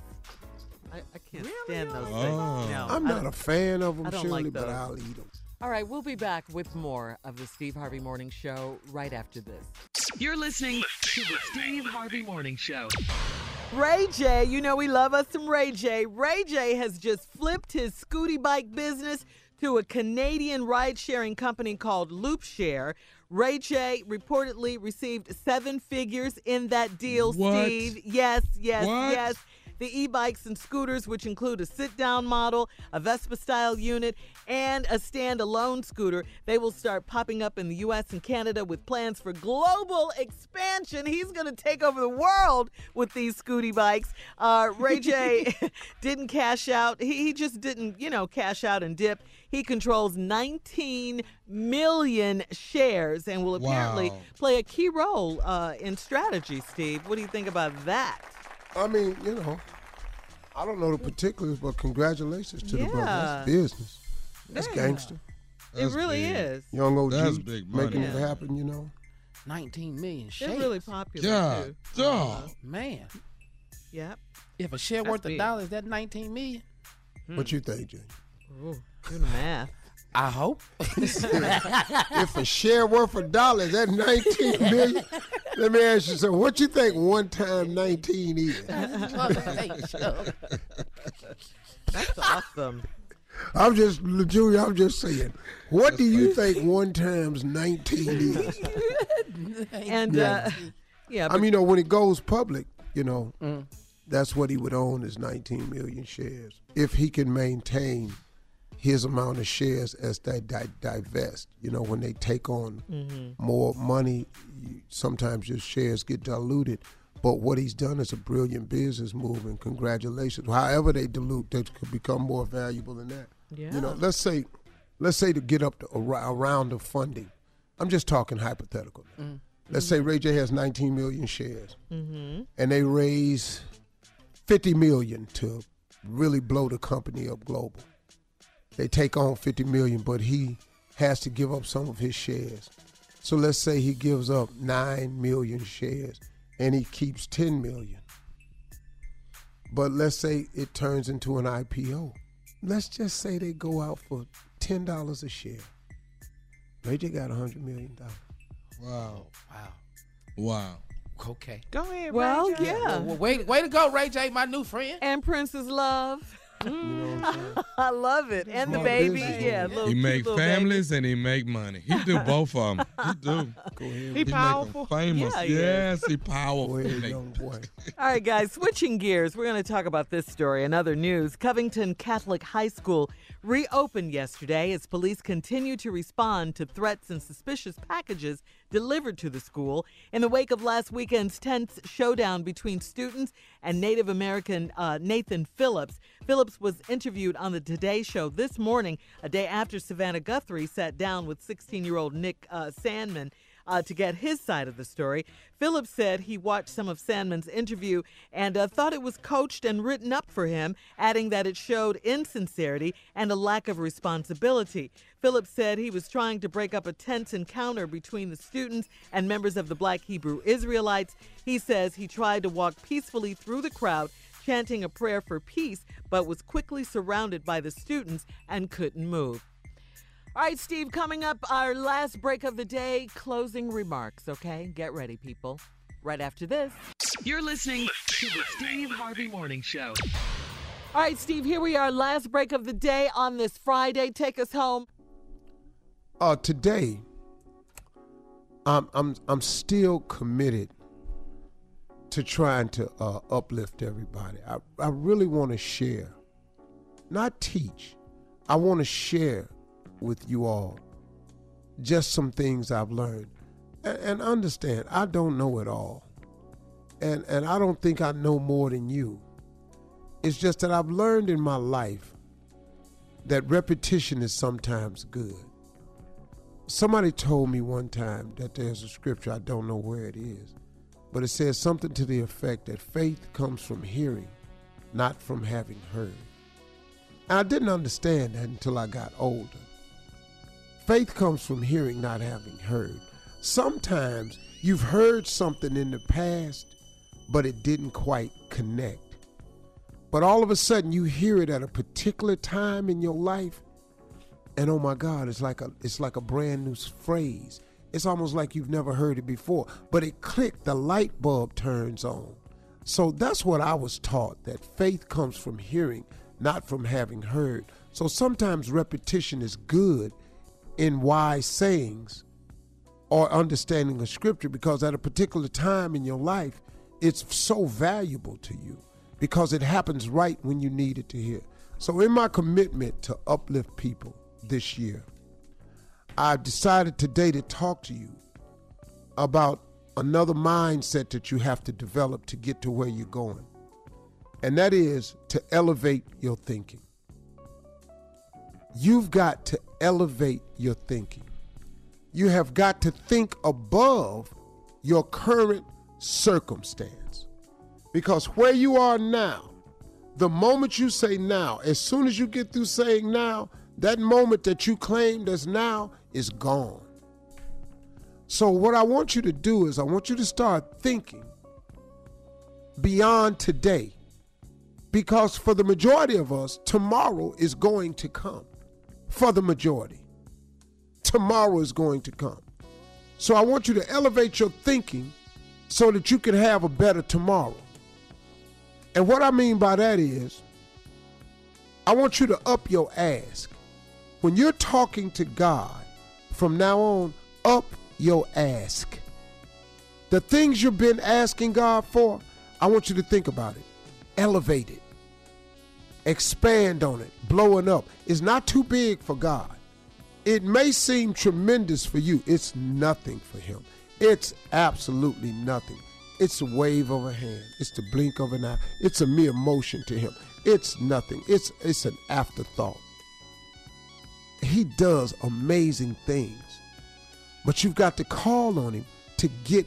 I, I can't stand those oh. things. Oh. No, I'm not a fan of them, I don't Shirley, like but those. I'll eat them. All right, we'll be back with more of the Steve Harvey Morning Show right after this. You're listening to the Steve Harvey Morning Show. Ray J, you know we love us some Ray J. Ray J has just flipped his Scoot-E-Bike business to a Canadian ride sharing company called Loopshare. Ray J reportedly received seven figures in that deal, What? Steve. Yes, yes, What? yes. The e bikes and scooters, which include a sit down model, a Vespa style unit, and a standalone scooter, they will start popping up in the US and Canada with plans for global expansion. He's going to take over the world with these Scoot-E-Bikes. Uh, Ray J didn't cash out. He, he just didn't, you know, cash out and dip. He controls 19 million shares and will apparently Wow. play a key role uh, in strategy, Steve. What do you think about that? I mean, you know, I don't know the particulars, but congratulations to the brother. That's business. That's Yeah. gangster. It really is. Young OG That's big money. making it happen, you know. 19 million They're really popular God, too. dog. Uh-huh. Man, Yep. if a share That's worth a big. dollar is that 19 million? What hmm. you think, Jay? Ooh, do the math. I hope. if a share worth a dollar, is that 19 million. Let me ask you something. What you think one time 19 is? That's awesome. I'm just, Junior, I'm just saying. What do you think one times 19 is? And uh, yeah, I mean, you know, when it goes public, you know, Mm. that's what he would own is 19 million shares. If he can maintain his amount of shares as they di- divest, you know, when they take on Mhm. more money, you, sometimes your shares get diluted. But what he's done is a brilliant business move, and congratulations. However they dilute, they could become more valuable than that. You know, let's say, let's say to get up to a, a round of funding. I'm just talking hypothetical. Mm. Let's say Ray J has 19 million shares, Mm-hmm. and they raise 50 million to really blow the company up global. They take on 50 million, but he has to give up some of his shares. So let's say he gives up 9 million shares and he keeps 10 million. But let's say it turns into an IPO. Let's just say they go out for $10 a share. Ray J got $100 million. Wow. Wow. Wow. Okay. Go ahead, Well, Ray J. yeah. Well, way, way to go, Ray J, my new friend. And Princess Love. I love it. And the baby. business, Yeah, man. little He cute make little families and he make money. He do both of them. He do. Go ahead. He He make 'em powerful. famous. Yeah, he is. yes, he powerful. Go ahead, young boy. All right, guys, switching gears, we're going to talk about this story and other news. Covington Catholic High School reopened yesterday as police continue to respond to threats and suspicious packages delivered to the school in the wake of last weekend's tense showdown between students and Native American uh, Nathan Phillips. Phillips was interviewed on the Today Show this morning, a day after Savannah Guthrie sat down with 16 year old Nick uh, Sandmann uh, to get his side of the story. Phillips said he watched some of Sandmann's interview and uh, thought it was coached and written up for him, adding that it showed insincerity and a lack of responsibility. Phillips said he was trying to break up a tense encounter between the students and members of the Black Hebrew Israelites. He says he tried to walk peacefully through the crowd chanting a prayer for peace, but was quickly surrounded by the students and couldn't move. All right, Steve, coming up, our last break of the day, closing remarks, okay? Get ready, people. Right after this. You're listening to the Steve Harvey Morning Show. All right, Steve, here we are, last break of the day on this Friday. Take us home. Uh, today, I'm I'm I'm still committed to trying to uh, uplift everybody. I I really want to share, not teach. I want to share with you all just some things I've learned, and, and understand I don't know it all, and and I don't think I know more than you. It's just that I've learned in my life that repetition is sometimes good. Somebody told me one time that there's a scripture, I don't know where it is, but it says something to the effect that faith comes from hearing, not from having heard. And I didn't understand that until I got older. Faith comes from hearing, not having heard. Sometimes you've heard something in the past, but it didn't quite connect. But all of a sudden you hear it at a particular time in your life, and oh my God, it's like a it's like a brand new phrase. It's almost like you've never heard it before, but it clicked, the light bulb turns on. So that's what I was taught that faith comes from hearing, not from having heard. So sometimes repetition is good in wise sayings or understanding of scripture because at a particular time in your life, it's so valuable to you because it happens right when you need it to hear. So, in my commitment to uplift people this year, I've decided today to talk to you about another mindset that you have to develop to get to where you're going. And that is to elevate your thinking. You've got to elevate your thinking. You have got to think above your current circumstance. Because where you are now The moment you say now, as soon as you get through saying now, that moment that you claimed as now is gone. So, what I want you to do is, I want you to start thinking beyond today. Because for the majority of us, tomorrow is going to come. For the majority, tomorrow is going to come. So, I want you to elevate your thinking so that you can have a better tomorrow. And what I mean by that is, I want you to up your ask. When you're talking to God, from now on, up your ask. The things you've been asking God for, I want you to think about it. Elevate it. Expand on it. blowing up. It's not too big for God. It may seem tremendous for you. It's nothing for Him. It's absolutely nothing. It's a wave of a hand. It's the blink of an eye. It's a mere motion to him. It's nothing. It's it's an afterthought. He does amazing things. But you've got to call on him to get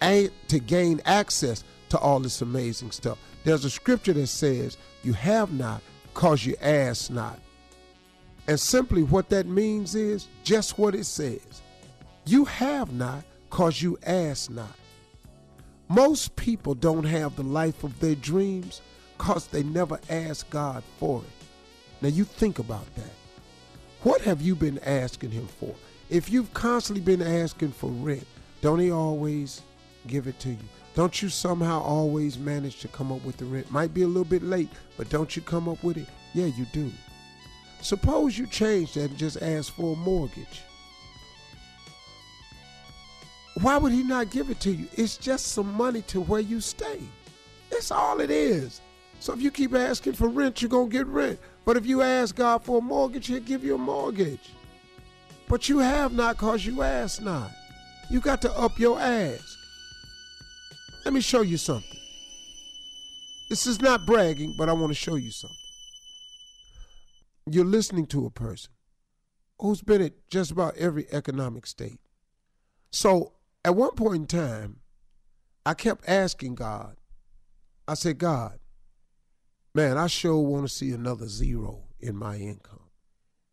to gain access to all this amazing stuff. There's a scripture that says, "You have not cause you ask not." And simply what that means is just what it says. You have not cause you ask not. Most people don't have the life of their dreams because they never ask God for it. Now you think about that. What have you been asking Him for? If you've constantly been asking for rent, don't He always give it to you? Don't you somehow always manage to come up with the rent? Might be a little bit late, but don't you come up with it? Yeah, you do. Suppose you change that and just ask for a mortgage. Why would he not give it to you? It's just some money to where you stay. That's all it is. So if you keep asking for rent, you're going to get rent. But if you ask God for a mortgage, he'll give you a mortgage. But you have not because you ask not. You got to up your ask. Let me show you something. This is not bragging, but I want to show you something. You're listening to a person who's been at just about every economic state. So at one point in time, I kept asking God, I said, God, man, I sure want to see another zero in my income.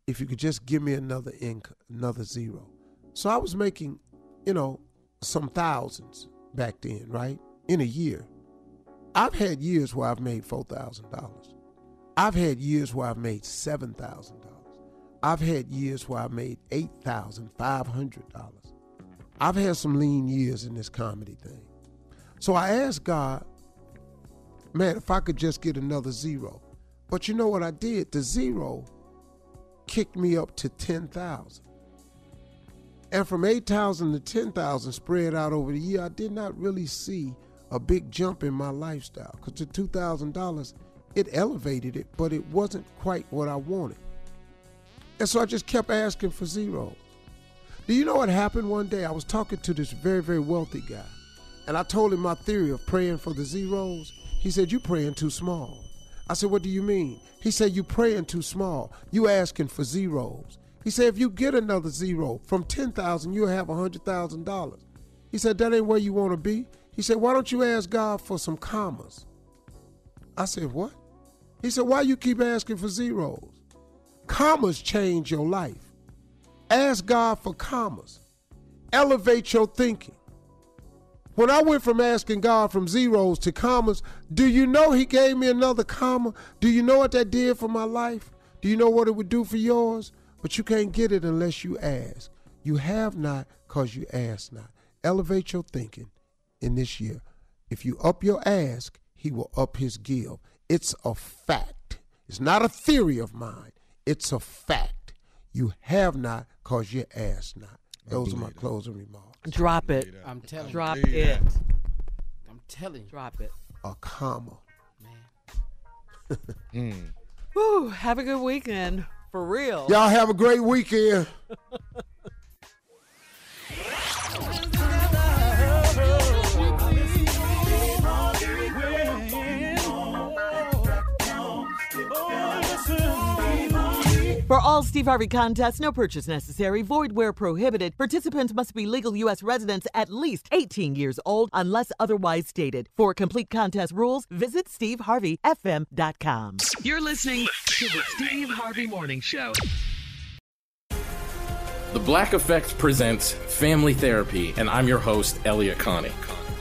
If you could just give me another income, another zero. So I was making, you know, some thousands back then, right? In a year. I've had years where I've made $4,000. I've had years where I've made $7,000. I've had years where I made $8,500. I've had some lean years in this comedy thing. So I asked God, man, if I could just get another zero. But you know what I did? The zero kicked me up to 10,000. And from 8,000 to 10,000 spread out over the year, I did not really see a big jump in my lifestyle because the $2,000, it elevated it, but it wasn't quite what I wanted. And so I just kept asking for zeros. Do you know what happened one day? I was talking to this very, very wealthy guy, and I told him my theory of praying for the zeros. He said, You're praying too small. I said, What do you mean? He said, You're praying too small. You asking for zeros. He said, If you get another zero from 10,000, you'll have $100,000. He said, That ain't where you want to be. He said, Why don't you ask God for some commas? I said, What? He said, Why you keep asking for zeros? Commas change your life. Ask God for commas. Elevate your thinking. When I went from asking God from zeros to commas, do you know He gave me another comma? Do you know what that did for my life? Do you know what it would do for yours? But you can't get it unless you ask. You have not because you ask not. Elevate your thinking in this year. If you up your ask, He will up His give. It's a fact. It's not a theory of mine, it's a fact. You have not because you ask not. Those are my closing remarks. Drop it. I'm telling you. Drop you. it. I'm telling you. Drop it. A comma. Whew, have a good weekend. For real. Y'all have a great weekend. all Steve Harvey contests, no purchase necessary, void where prohibited. Participants must be legal U.S. residents at least 18 years old unless otherwise stated. For complete contest rules, visit SteveHarveyFM.com. You're listening to the Steve Harvey Morning Show. The Black Effect presents Family Therapy, and I'm your host, Elliott Connie.